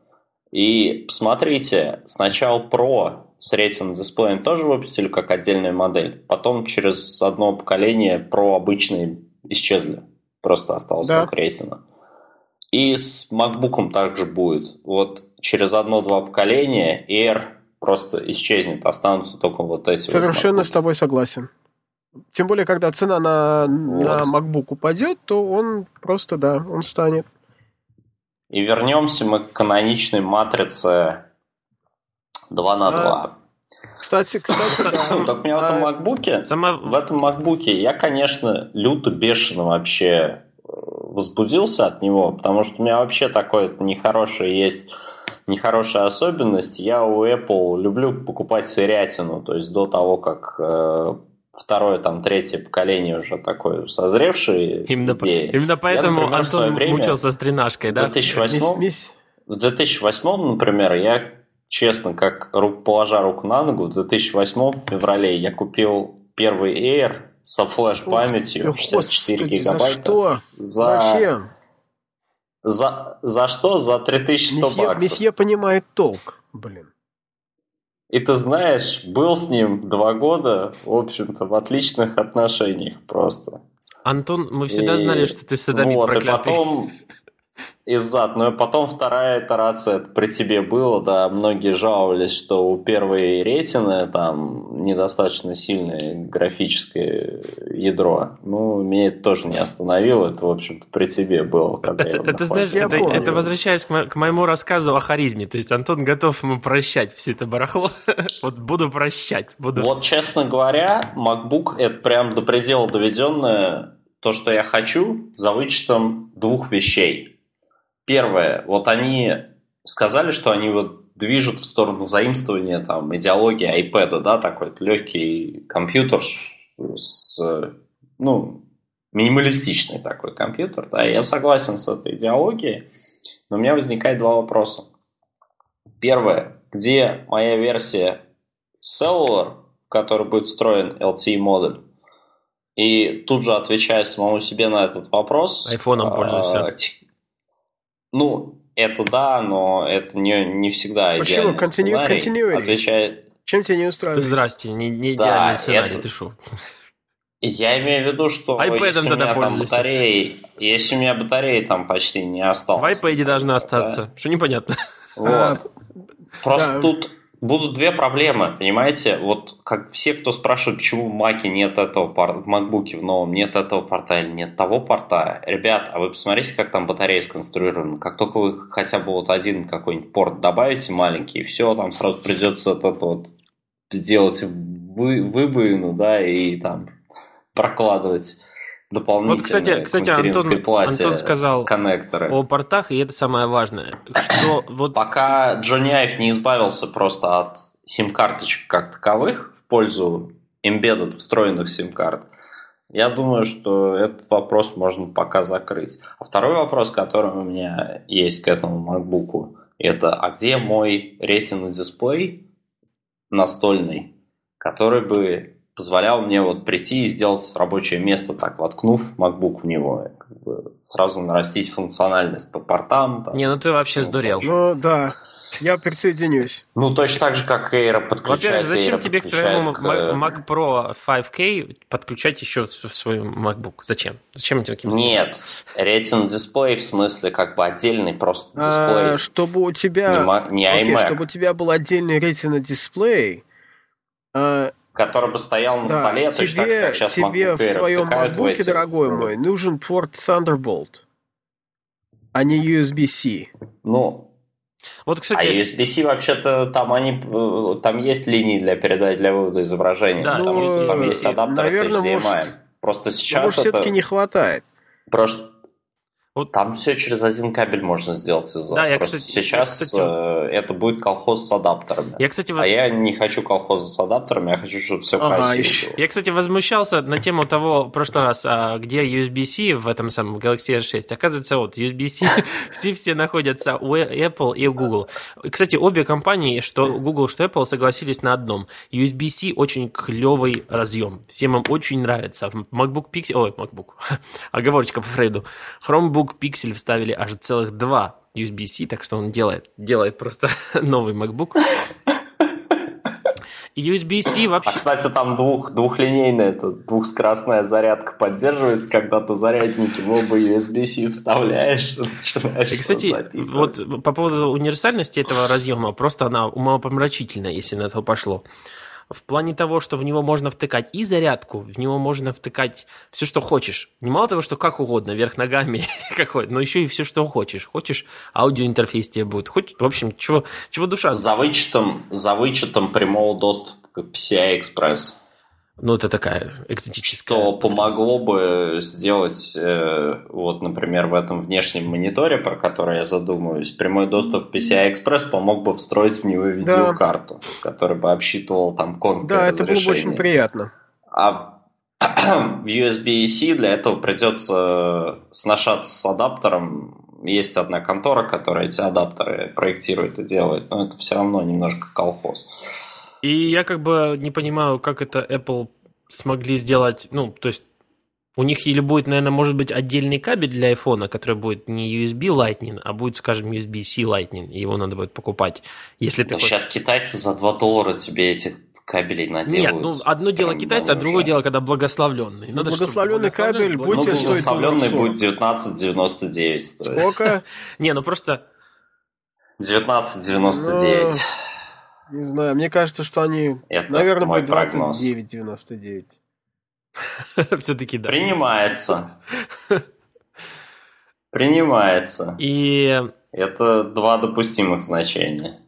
И посмотрите, сначала Pro с Retina дисплеем тоже выпустили как отдельную модель. Потом через одно поколение Pro обычные исчезли. Просто осталось да. только Retina. И с MacBook также будет. Вот через одно-два поколения Air просто исчезнет. Останутся только вот эти Совершенно вот с тобой согласен. Тем более, когда цена на, вот. на MacBook упадет, то он просто, да, он станет и вернемся мы к каноничной матрице 2 на 2. А, кстати, кстати. Так у меня в этом а, макбуке, в этом макбуке я, конечно, люто бешено вообще э, возбудился от него, потому что у меня вообще такое нехорошее есть нехорошая особенность. Я у Apple люблю покупать сырятину, то есть до того, как э, второе, там, третье поколение уже такое созревшее именно, идеи. Именно поэтому я, например, Антон время, мучился с тренажкой, да? В 2008, в 2008, например, я, честно, как рук, положа руку на ногу, в 2008 феврале я купил первый Air со флеш-памятью 64 гигабайта. За что? За... Зачем? За, за что? За 3100 месье, баксов. Месье понимает толк, блин. И ты знаешь, был с ним два года, в общем-то, в отличных отношениях просто. Антон, мы всегда и... знали, что ты садомит вот, проклятый. И потом из-за, но потом вторая итерация при тебе было, да, многие жаловались, что у первой ретины там недостаточно сильное графическое ядро. Ну, меня это тоже не остановило, это, в общем-то, при тебе было. Это, это знаешь, это, это возвращаясь к, мо- к моему рассказу о харизме, то есть Антон готов ему прощать все это барахло, вот буду прощать. Буду... Вот, честно говоря, MacBook это прям до предела доведенное то, что я хочу, за вычетом двух вещей – Первое, вот они сказали, что они вот движут в сторону заимствования там идеологии iPad, да, такой легкий компьютер с, ну, минималистичный такой компьютер, да, я согласен с этой идеологией, но у меня возникает два вопроса. Первое, где моя версия Cellular, в которой будет встроен LTE модуль? И тут же отвечая самому себе на этот вопрос. Айфоном пользуешься. Ну, это да, но это не, не всегда Почему? идеальный Continue, сценарий. Отвечает... Чем тебя не устраивает? Ты здрасте, не, не да, идеальный сценарий, это... ты шо? Я имею в виду, что iPad если, тогда у меня там батареи, если у меня батареи там почти не осталось. В iPad должны остаться, да? что непонятно. Вот. А, Просто да. тут будут две проблемы, понимаете? Вот как все, кто спрашивает, почему в Маке нет этого порта, в Макбуке в новом нет этого порта или нет того порта. Ребят, а вы посмотрите, как там батарея сконструирована. Как только вы хотя бы вот один какой-нибудь порт добавите маленький, все, там сразу придется этот вот делать вы, выбоину, да, и там прокладывать дополнительные Вот, кстати, кстати Антон, плате Антон сказал коннекторы. о портах, и это самое важное. Что вот... Пока Джонни Айв не избавился просто от сим-карточек как таковых в пользу embedded встроенных сим-карт, я думаю, что этот вопрос можно пока закрыть. А второй вопрос, который у меня есть к этому MacBook, это а где мой Retina дисплей настольный, который бы позволял мне вот прийти и сделать рабочее место, так воткнув MacBook в него. Как бы сразу нарастить функциональность по портам. Там, не, ну ты вообще сдурел. Ну да, я присоединюсь. Ну, точно так же, как Air подключает. Во-первых, зачем Air тебе к твоему к... Mac Pro 5K подключать еще в свой MacBook? Зачем? Зачем этим таким Нет, Retina дисплей в смысле как бы отдельный просто дисплей. А, чтобы у тебя... Не, не Окей, iMac. чтобы у тебя был отдельный Retina дисплей, а, который бы стоял на да, столе, тебе, точно так, как сейчас тебе MacBook Air в твоем MacBook, дорогой мой, нужен порт Thunderbolt, а не USB-C. Ну, Вот, а кстати, USB-C вообще-то там они э, там есть линии для передачи для вывода изображения, Да, потому ну, что там есть адаптеры наверное, с HDMI. может- Просто сейчас может, это все-таки не хватает. просто Вот- там все через один кабель можно сделать из-за. Да, я, Просто кстати- сейчас я, кстати- э, это будет колхоз с адаптерами. я, кстати, вот А я не хочу колхоза с адаптерами, я хочу, чтобы все Ага, еще. Я, кстати, возмущался на тему того, в прошлый раз, а, где USB-C в этом самом Galaxy S6. Оказывается, вот USB-C все, все находятся у Apple и у Google. Кстати, обе компании, что Google, что Apple, согласились на одном. USB-C очень клевый разъем. Всем им очень нравится. MacBook Pixel... Ой, MacBook. Оговорочка по Фрейду. Chromebook Pixel вставили аж целых два USB-C, так что он делает, делает просто новый MacBook. USB-C А, вообще... кстати, там двух, двухлинейная, это двухскоростная зарядка поддерживается, когда ты зарядники в оба USB-C вставляешь, начинаешь И, кстати, вот по поводу универсальности этого разъема, просто она умопомрачительная, если на то пошло. В плане того, что в него можно втыкать и зарядку, в него можно втыкать все, что хочешь. Не мало того, что как угодно, вверх ногами, какой, но еще и все, что хочешь. Хочешь, аудиоинтерфейс тебе будет. Хочешь, в общем, чего, чего душа... За вычетом, за вычетом прямого доступа к PCI Express. Ну, это такая экзотическая... Что помогло бы сделать, э, вот, например, в этом внешнем мониторе, про который я задумываюсь, прямой доступ к PCI Express помог бы встроить в него видеокарту, которая бы обсчитывала там конское Да, это было бы очень приятно. А в USB-C для этого придется сношаться с адаптером. Есть одна контора, которая эти адаптеры проектирует и делает, но это все равно немножко колхоз. И я как бы не понимаю, как это Apple смогли сделать, ну, то есть у них или будет, наверное, может быть отдельный кабель для iPhone, который будет не USB Lightning, а будет, скажем, USB-C Lightning, и его надо будет покупать, если ты Но хочешь- сейчас китайцы за 2 доллара тебе этих кабелей наделают. Нет, ну одно дело Прям китайцы, а другое дело, когда благословленный. Ну, Надо, чтобы благословенный кабель благословенный- ну, будет стоить благословленный будет 19,99 стоить. Сколько? Не, ну просто 19,99. Не знаю, мне кажется, что они, Это наверное, мой будет прогноз. 29,99. все-таки да. Принимается. Принимается. И Это два допустимых значения.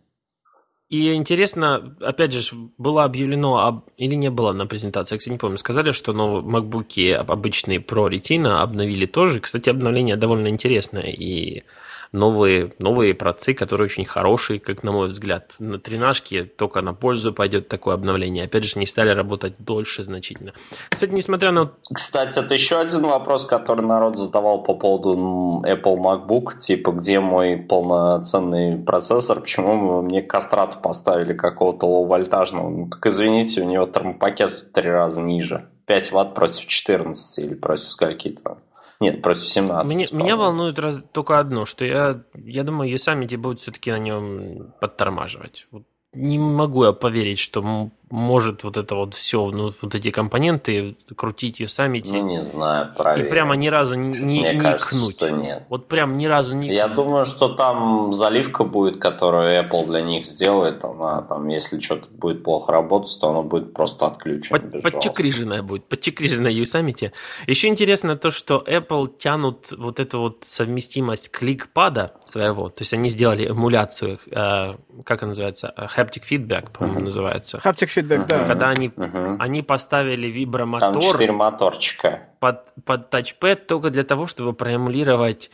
И интересно, опять же, было объявлено, об- или не было на презентации, я, кстати, не помню, сказали, что новые MacBook об- обычные Pro Retina обновили тоже. Кстати, обновление довольно интересное, и новые, новые процы, которые очень хорошие, как на мой взгляд. На тринашке только на пользу пойдет такое обновление. Опять же, не стали работать дольше значительно. Кстати, несмотря на... Кстати, это еще один вопрос, который народ задавал по поводу Apple MacBook, типа, где мой полноценный процессор, почему мне кастрат поставили какого-то лоу-вольтажного. Ну, так извините, у него термопакет в три раза ниже. 5 ватт против 14 или против скольки там. Нет, против 17. Меня, меня волнует раз- только одно, что я, я думаю, Yosemite будут все-таки на нем подтормаживать. Вот не могу я поверить, что может вот это вот все, ну, вот эти компоненты крутить ее сами. Ну, не знаю, правильно. И прямо ни разу не, Мне не кажется, икнуть. Что нет. Вот прям ни разу не Я думаю, что там заливка будет, которую Apple для них сделает. Она там, если что-то будет плохо работать, то оно будет просто отключено. Под, подчекриженная будет, подчекриженная Yosemite. Еще интересно то, что Apple тянут вот эту вот совместимость кликпада своего. То есть они сделали эмуляцию, э, как она называется, haptic feedback, по-моему, uh-huh. называется. Haptic uh-huh. да. Когда они, uh-huh. они поставили вибромотор. Там 4 моторчика. Под, под тачпэд только для того, чтобы проэмулировать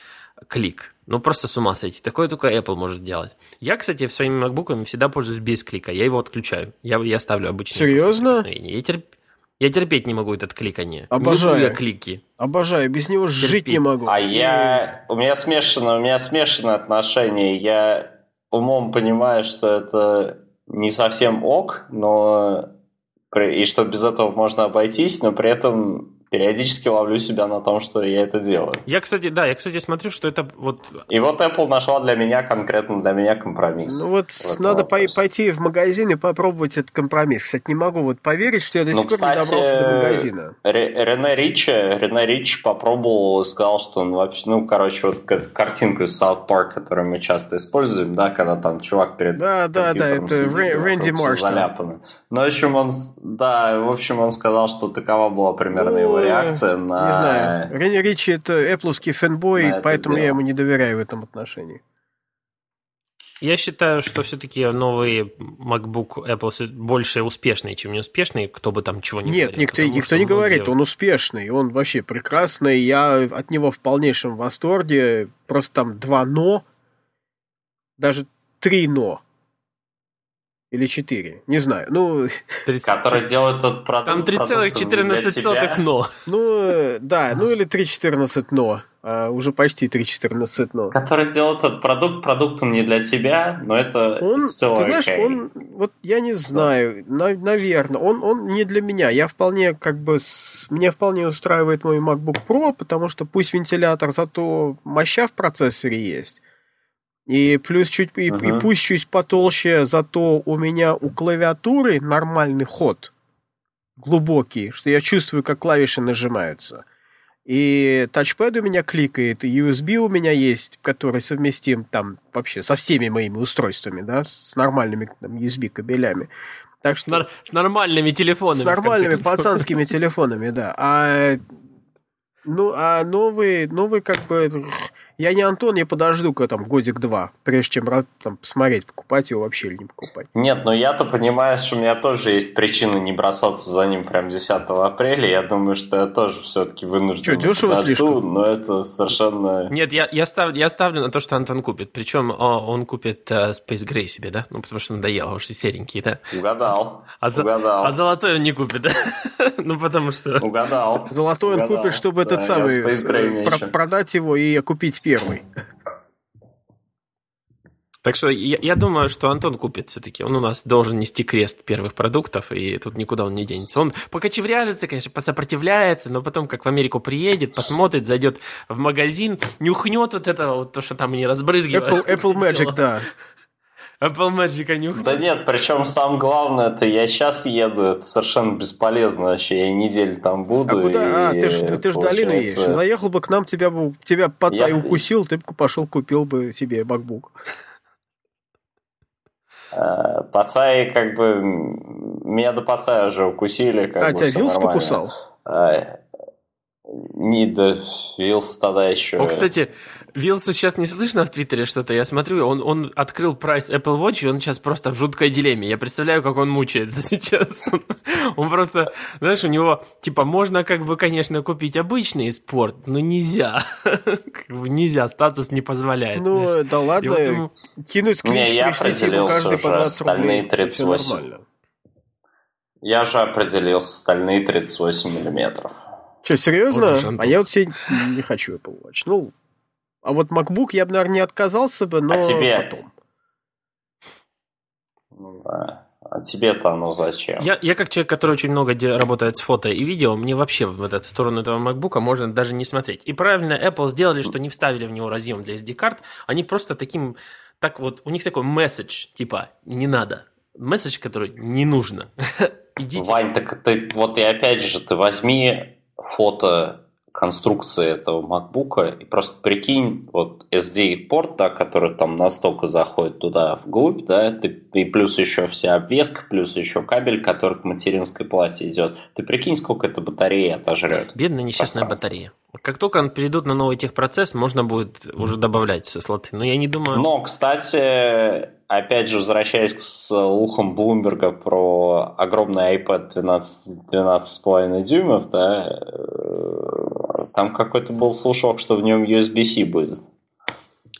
клик. Ну, просто с ума сойти. Такое только Apple может делать. Я, кстати, своими MacBook'ами всегда пользуюсь без клика. Я его отключаю. Я, я ставлю обычный Серьезно? Я, терп... я терпеть не могу этот кликание. Обожаю. Не я клики. Обожаю. Без него терпеть. жить не могу. А я... У меня смешано, у меня смешанное отношение. Я умом понимаю, что это не совсем ок, но и что без этого можно обойтись, но при этом периодически ловлю себя на том, что я это делаю. Я, кстати, да, я, кстати, смотрю, что это вот... И вот Apple нашла для меня, конкретно для меня компромисс. Ну вот надо по- пойти в магазин и попробовать этот компромисс. Кстати, не могу вот поверить, что я до ну, сих пор кстати, не добрался до магазина. Рене Ричи, Рене Ричи попробовал и сказал, что он вообще... Ну, короче, вот картинку из South Park, которую мы часто используем, да, когда там чувак перед Да, да, да, это Рэнди Марш. Заляпано. Ну, в общем, он... Да, в общем, он сказал, что такова была примерно его реакция на... Не знаю. Рене Ричи это эппловский fanboy, поэтому я ему не доверяю в этом отношении. Я считаю, что все-таки новый MacBook Apple больше успешный, чем неуспешный, кто бы там чего ни Нет, говорил. Нет, никто, никто не говорит, он успешный, он вообще прекрасный, я от него в полнейшем восторге, просто там два «но», даже три «но». Или 4, не знаю. Ну, 30... Который делает тот продукт. Там 3,14 но. Ну, да, ну или 3,14 но. А уже почти 3,14 но. Который делает этот продукт продуктом не для тебя, но это он, still Ты знаешь, okay. он, вот я не знаю, на, наверное, он, он не для меня. Я вполне, как бы, с, мне вполне устраивает мой MacBook Pro, потому что пусть вентилятор, зато моща в процессоре есть. И плюс чуть и, uh-huh. и пусть чуть потолще, зато у меня у клавиатуры нормальный ход, глубокий, что я чувствую, как клавиши нажимаются. И тачпэд у меня кликает, и USB у меня есть, который совместим там вообще со всеми моими устройствами, да, с нормальными там, USB кабелями. Так что... С, нар- с нормальными телефонами. С нормальными пацанскими телефонами, да. А ну, а новый, новый как бы... Я не Антон, я подожду-ка там годик-два, прежде чем там, посмотреть, покупать его вообще или не покупать. Нет, но я-то, понимаешь, у меня тоже есть причина не бросаться за ним прям 10 апреля. Я думаю, что я тоже все-таки вынужден Что, дешево подожду, слишком? но это совершенно... Нет, я, я, став, я ставлю на то, что Антон купит. Причем он купит uh, Space Gray себе, да? Ну, потому что надоело, уже серенький, да? Угадал. А, Угадал. а золотой он не купит, да? ну, потому что... Угадал. Золотой он купит, чтобы этот самый про- продать его и купить первый. Так что я, я думаю, что Антон купит все-таки. Он у нас должен нести крест первых продуктов, и тут никуда он не денется. Он пока чевряжется, конечно, посопротивляется, но потом, как в Америку приедет, посмотрит, зайдет в магазин, нюхнет вот это вот то, что там не разбрызгивает. Apple, Apple Magic, да. Apple Magic нюхнул. Да нет, причем самое главное, это я сейчас еду, это совершенно бесполезно вообще, я неделю там буду. А куда? а, ты же ты ж долина едешь. Заехал бы к нам, тебя бы тебя пацай я... укусил, ты бы пошел купил бы себе MacBook. Э, пацай как бы... Меня до пацая уже укусили. Как а, бы, тебя Вилс покусал? Э, не, да, Вилс тогда еще... О, кстати, Вилса сейчас не слышно в Твиттере что-то. Я смотрю, он, он открыл прайс Apple Watch, и он сейчас просто в жуткой дилемме. Я представляю, как он мучается сейчас. Он просто, знаешь, у него, типа, можно как бы, конечно, купить обычный спорт, но нельзя. Как бы нельзя, статус не позволяет. Ну, знаешь. да ладно, вот ему... кинуть книжку, не, я определился каждый по 20 рублей. 38. Я уже определился, стальные 38 миллиметров. Что, серьезно? а я вот себе не хочу Apple Watch. Ну, а вот MacBook я бы, наверное, не отказался бы, но а тебе... потом. Ну да. А тебе-то оно зачем? Я, я как человек, который очень много работает с фото и видео, мне вообще в эту сторону этого MacBook можно даже не смотреть. И правильно Apple сделали, что не вставили в него разъем для SD-карт. Они просто таким... Так вот, у них такой месседж, типа, не надо. месседж, который не нужно. Идите. Вань, так ты вот и опять же, ты возьми фото конструкции этого MacBook и просто прикинь, вот SD-порт, да, который там настолько заходит туда вглубь, да, ты, и плюс еще вся обвеска, плюс еще кабель, который к материнской плате идет. Ты прикинь, сколько это батареи отожрет. Бедная несчастная батарея. Как только перейдут на новый техпроцесс, можно будет уже добавлять слоты. Но я не думаю... Но, кстати, опять же, возвращаясь к слухам Блумберга про огромный iPad 12, 12,5 дюймов, да, э, там какой-то был слушок, что в нем USB-C будет.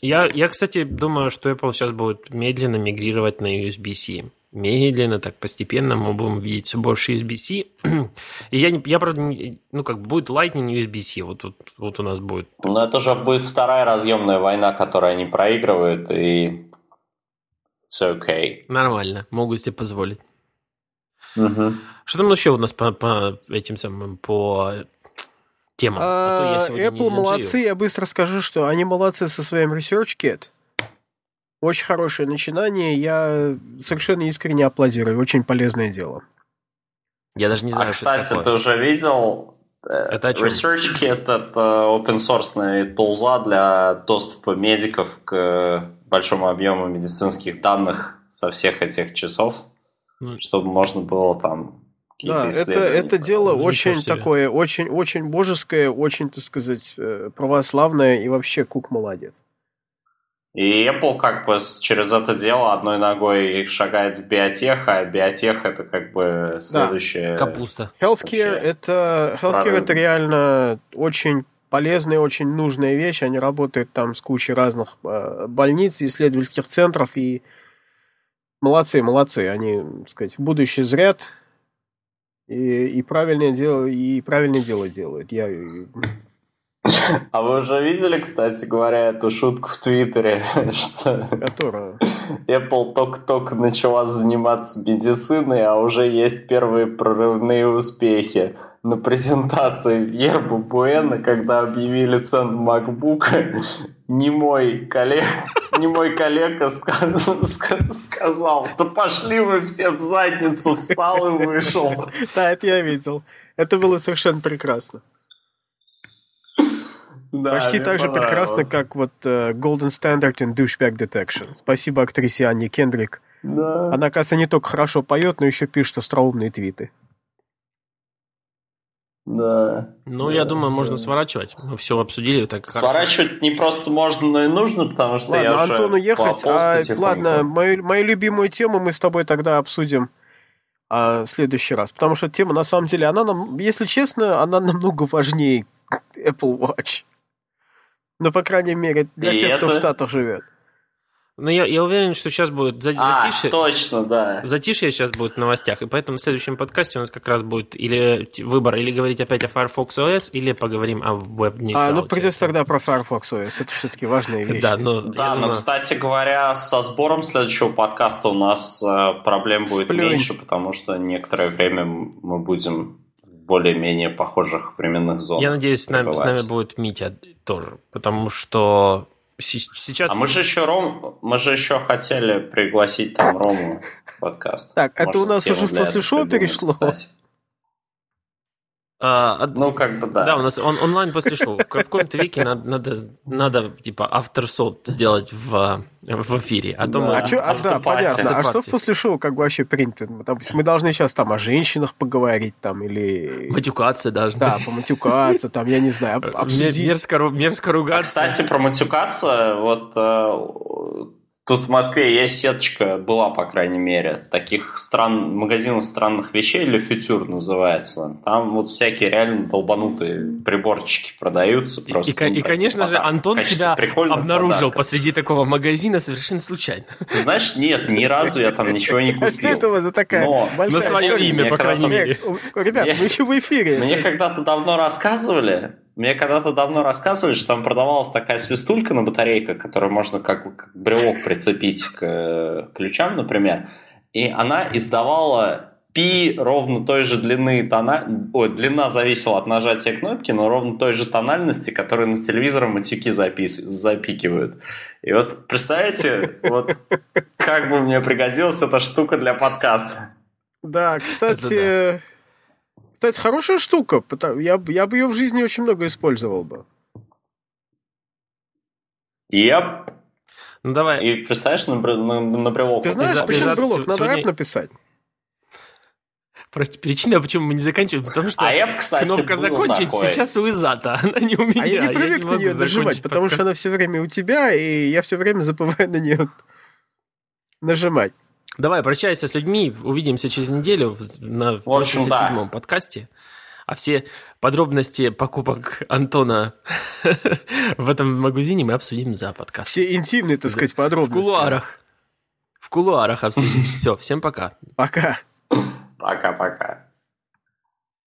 Я, я, кстати, думаю, что Apple сейчас будет медленно мигрировать на USB-C медленно, так постепенно мы будем видеть все больше USB-C. И я, не, я правда, не, ну, как будет Lightning USB-C, вот, вот, вот у нас будет. Ну, это же будет вторая разъемная война, которую они проигрывают, и it's okay. Нормально, могут себе позволить. Угу. Что там еще у нас по, по этим самым, по темам? А, а то я Apple молодцы, я быстро скажу, что они молодцы со своим Research Kit. Очень хорошее начинание. Я совершенно искренне аплодирую. Очень полезное дело. Я даже не знаю, а, что кстати, это ты уже видел э, это о чем? Research Kit – это open source тулза для доступа медиков к большому объему медицинских данных со всех этих часов, ну, чтобы можно было там да, это, это дело очень себе. такое, очень, очень божеское, очень, так сказать, э, православное, и вообще Кук молодец. И Apple как бы через это дело одной ногой шагает в биотех, а биотех это как бы следующее... Да, капуста. Healthcare это, healthcare это реально очень полезная, очень нужная вещь. Они работают там с кучей разных э, больниц, исследовательских центров и молодцы, молодцы. Они, так сказать, будущий зрят и, и правильное дело и правильное дело делают. Я а вы уже видели, кстати говоря, эту шутку в Твиттере, что Которую? Apple только-только начала заниматься медициной, а уже есть первые прорывные успехи. На презентации Ербу Буэна, когда объявили цену MacBook, не мой коллега, не мой коллега сказал, да пошли вы все в задницу, встал и вышел. Да, это я видел. Это было совершенно прекрасно. Да, Почти так же прекрасно, как вот uh, Golden Standard in Douchebag Detection. Спасибо актрисе Анне Кендрик. Да. Она, кажется, не только хорошо поет, но еще пишет остроумные твиты. Да. Ну, да, я думаю, да. можно сворачивать. Мы все обсудили так Сворачивать хорошо. не просто можно, но и нужно, потому что ладно, я Антону уже ехать. А, ладно, мою, мою любимую тему мы с тобой тогда обсудим а, в следующий раз. Потому что тема, на самом деле, она нам, если честно, она намного важнее Apple Watch. Ну, по крайней мере, для и тех, это... кто в Штатах живет. Ну, я, я уверен, что сейчас будет за, а, затишье. точно, да. Затишье сейчас будет в новостях, и поэтому в следующем подкасте у нас как раз будет или выбор, или говорить опять о Firefox OS, или поговорим о веб А, ну придется тогда про Firefox OS, это все-таки важная вещь. Да, но, да, но, кстати говоря, со сбором следующего подкаста у нас э, проблем будет Сплюнь. меньше, потому что некоторое время мы будем более-менее похожих временных зон. Я надеюсь, с нами, с нами будет Митя тоже, потому что сейчас... А мы же еще Ром, мы же еще хотели пригласить там Рому в подкаст. Так, это у нас уже после шоу перешло. Кстати. А, ну, как бы, да. Да, у нас он, онлайн после шоу. В каком-то веке надо, надо, надо типа, авторсот сделать в, в эфире. А то да. мы... А, чё, а да, понятно. А что в после шоу как бы вообще принято? мы должны сейчас там о женщинах поговорить там или... Матюкаться должны. Да, поматюкаться там, я не знаю, обсудить. Мерзко, мерзко ругаться. А, кстати, про матюкаться, вот э, Тут в Москве есть сеточка, была, по крайней мере, таких стран, магазинов странных вещей, или фьютюр называется. Там вот всякие реально долбанутые приборчики продаются. Просто, и, ну, и, конечно же, Антон себя обнаружил подарка. посреди такого магазина совершенно случайно. Ты знаешь, нет, ни разу я там ничего не купил. А что это за такая Но На свое имя, по крайней мере. Ребят, мы еще в эфире. Мне когда-то давно рассказывали, мне когда-то давно рассказывали, что там продавалась такая свистулька на батарейках, которую можно как, брелок прицепить к ключам, например. И она издавала пи ровно той же длины тона... Ой, длина зависела от нажатия кнопки, но ровно той же тональности, которой на телевизоре матюки запис... запикивают. И вот представляете, вот как бы мне пригодилась эта штука для подкаста. Да, кстати, кстати, хорошая штука. Я, я бы ее в жизни очень много использовал бы. Yep. Ну давай. И представляешь, на, на, на брелок. Ты знаешь, почему брелок? Надо рэп написать. Причина, почему мы не заканчиваем, потому что а я, кстати, кнопка «Закончить» такой. сейчас у Изата, она не у меня. А я не привык я не на нее нажимать, потому что она все время у тебя, и я все время забываю на нее нажимать. Давай, прощайся с людьми, увидимся через неделю на 87-м да. подкасте. А все подробности покупок Антона в этом магазине мы обсудим за подкаст. Все интимные, так сказать, подробности. В кулуарах. В кулуарах обсудим. Все, всем пока. Пока. Пока-пока.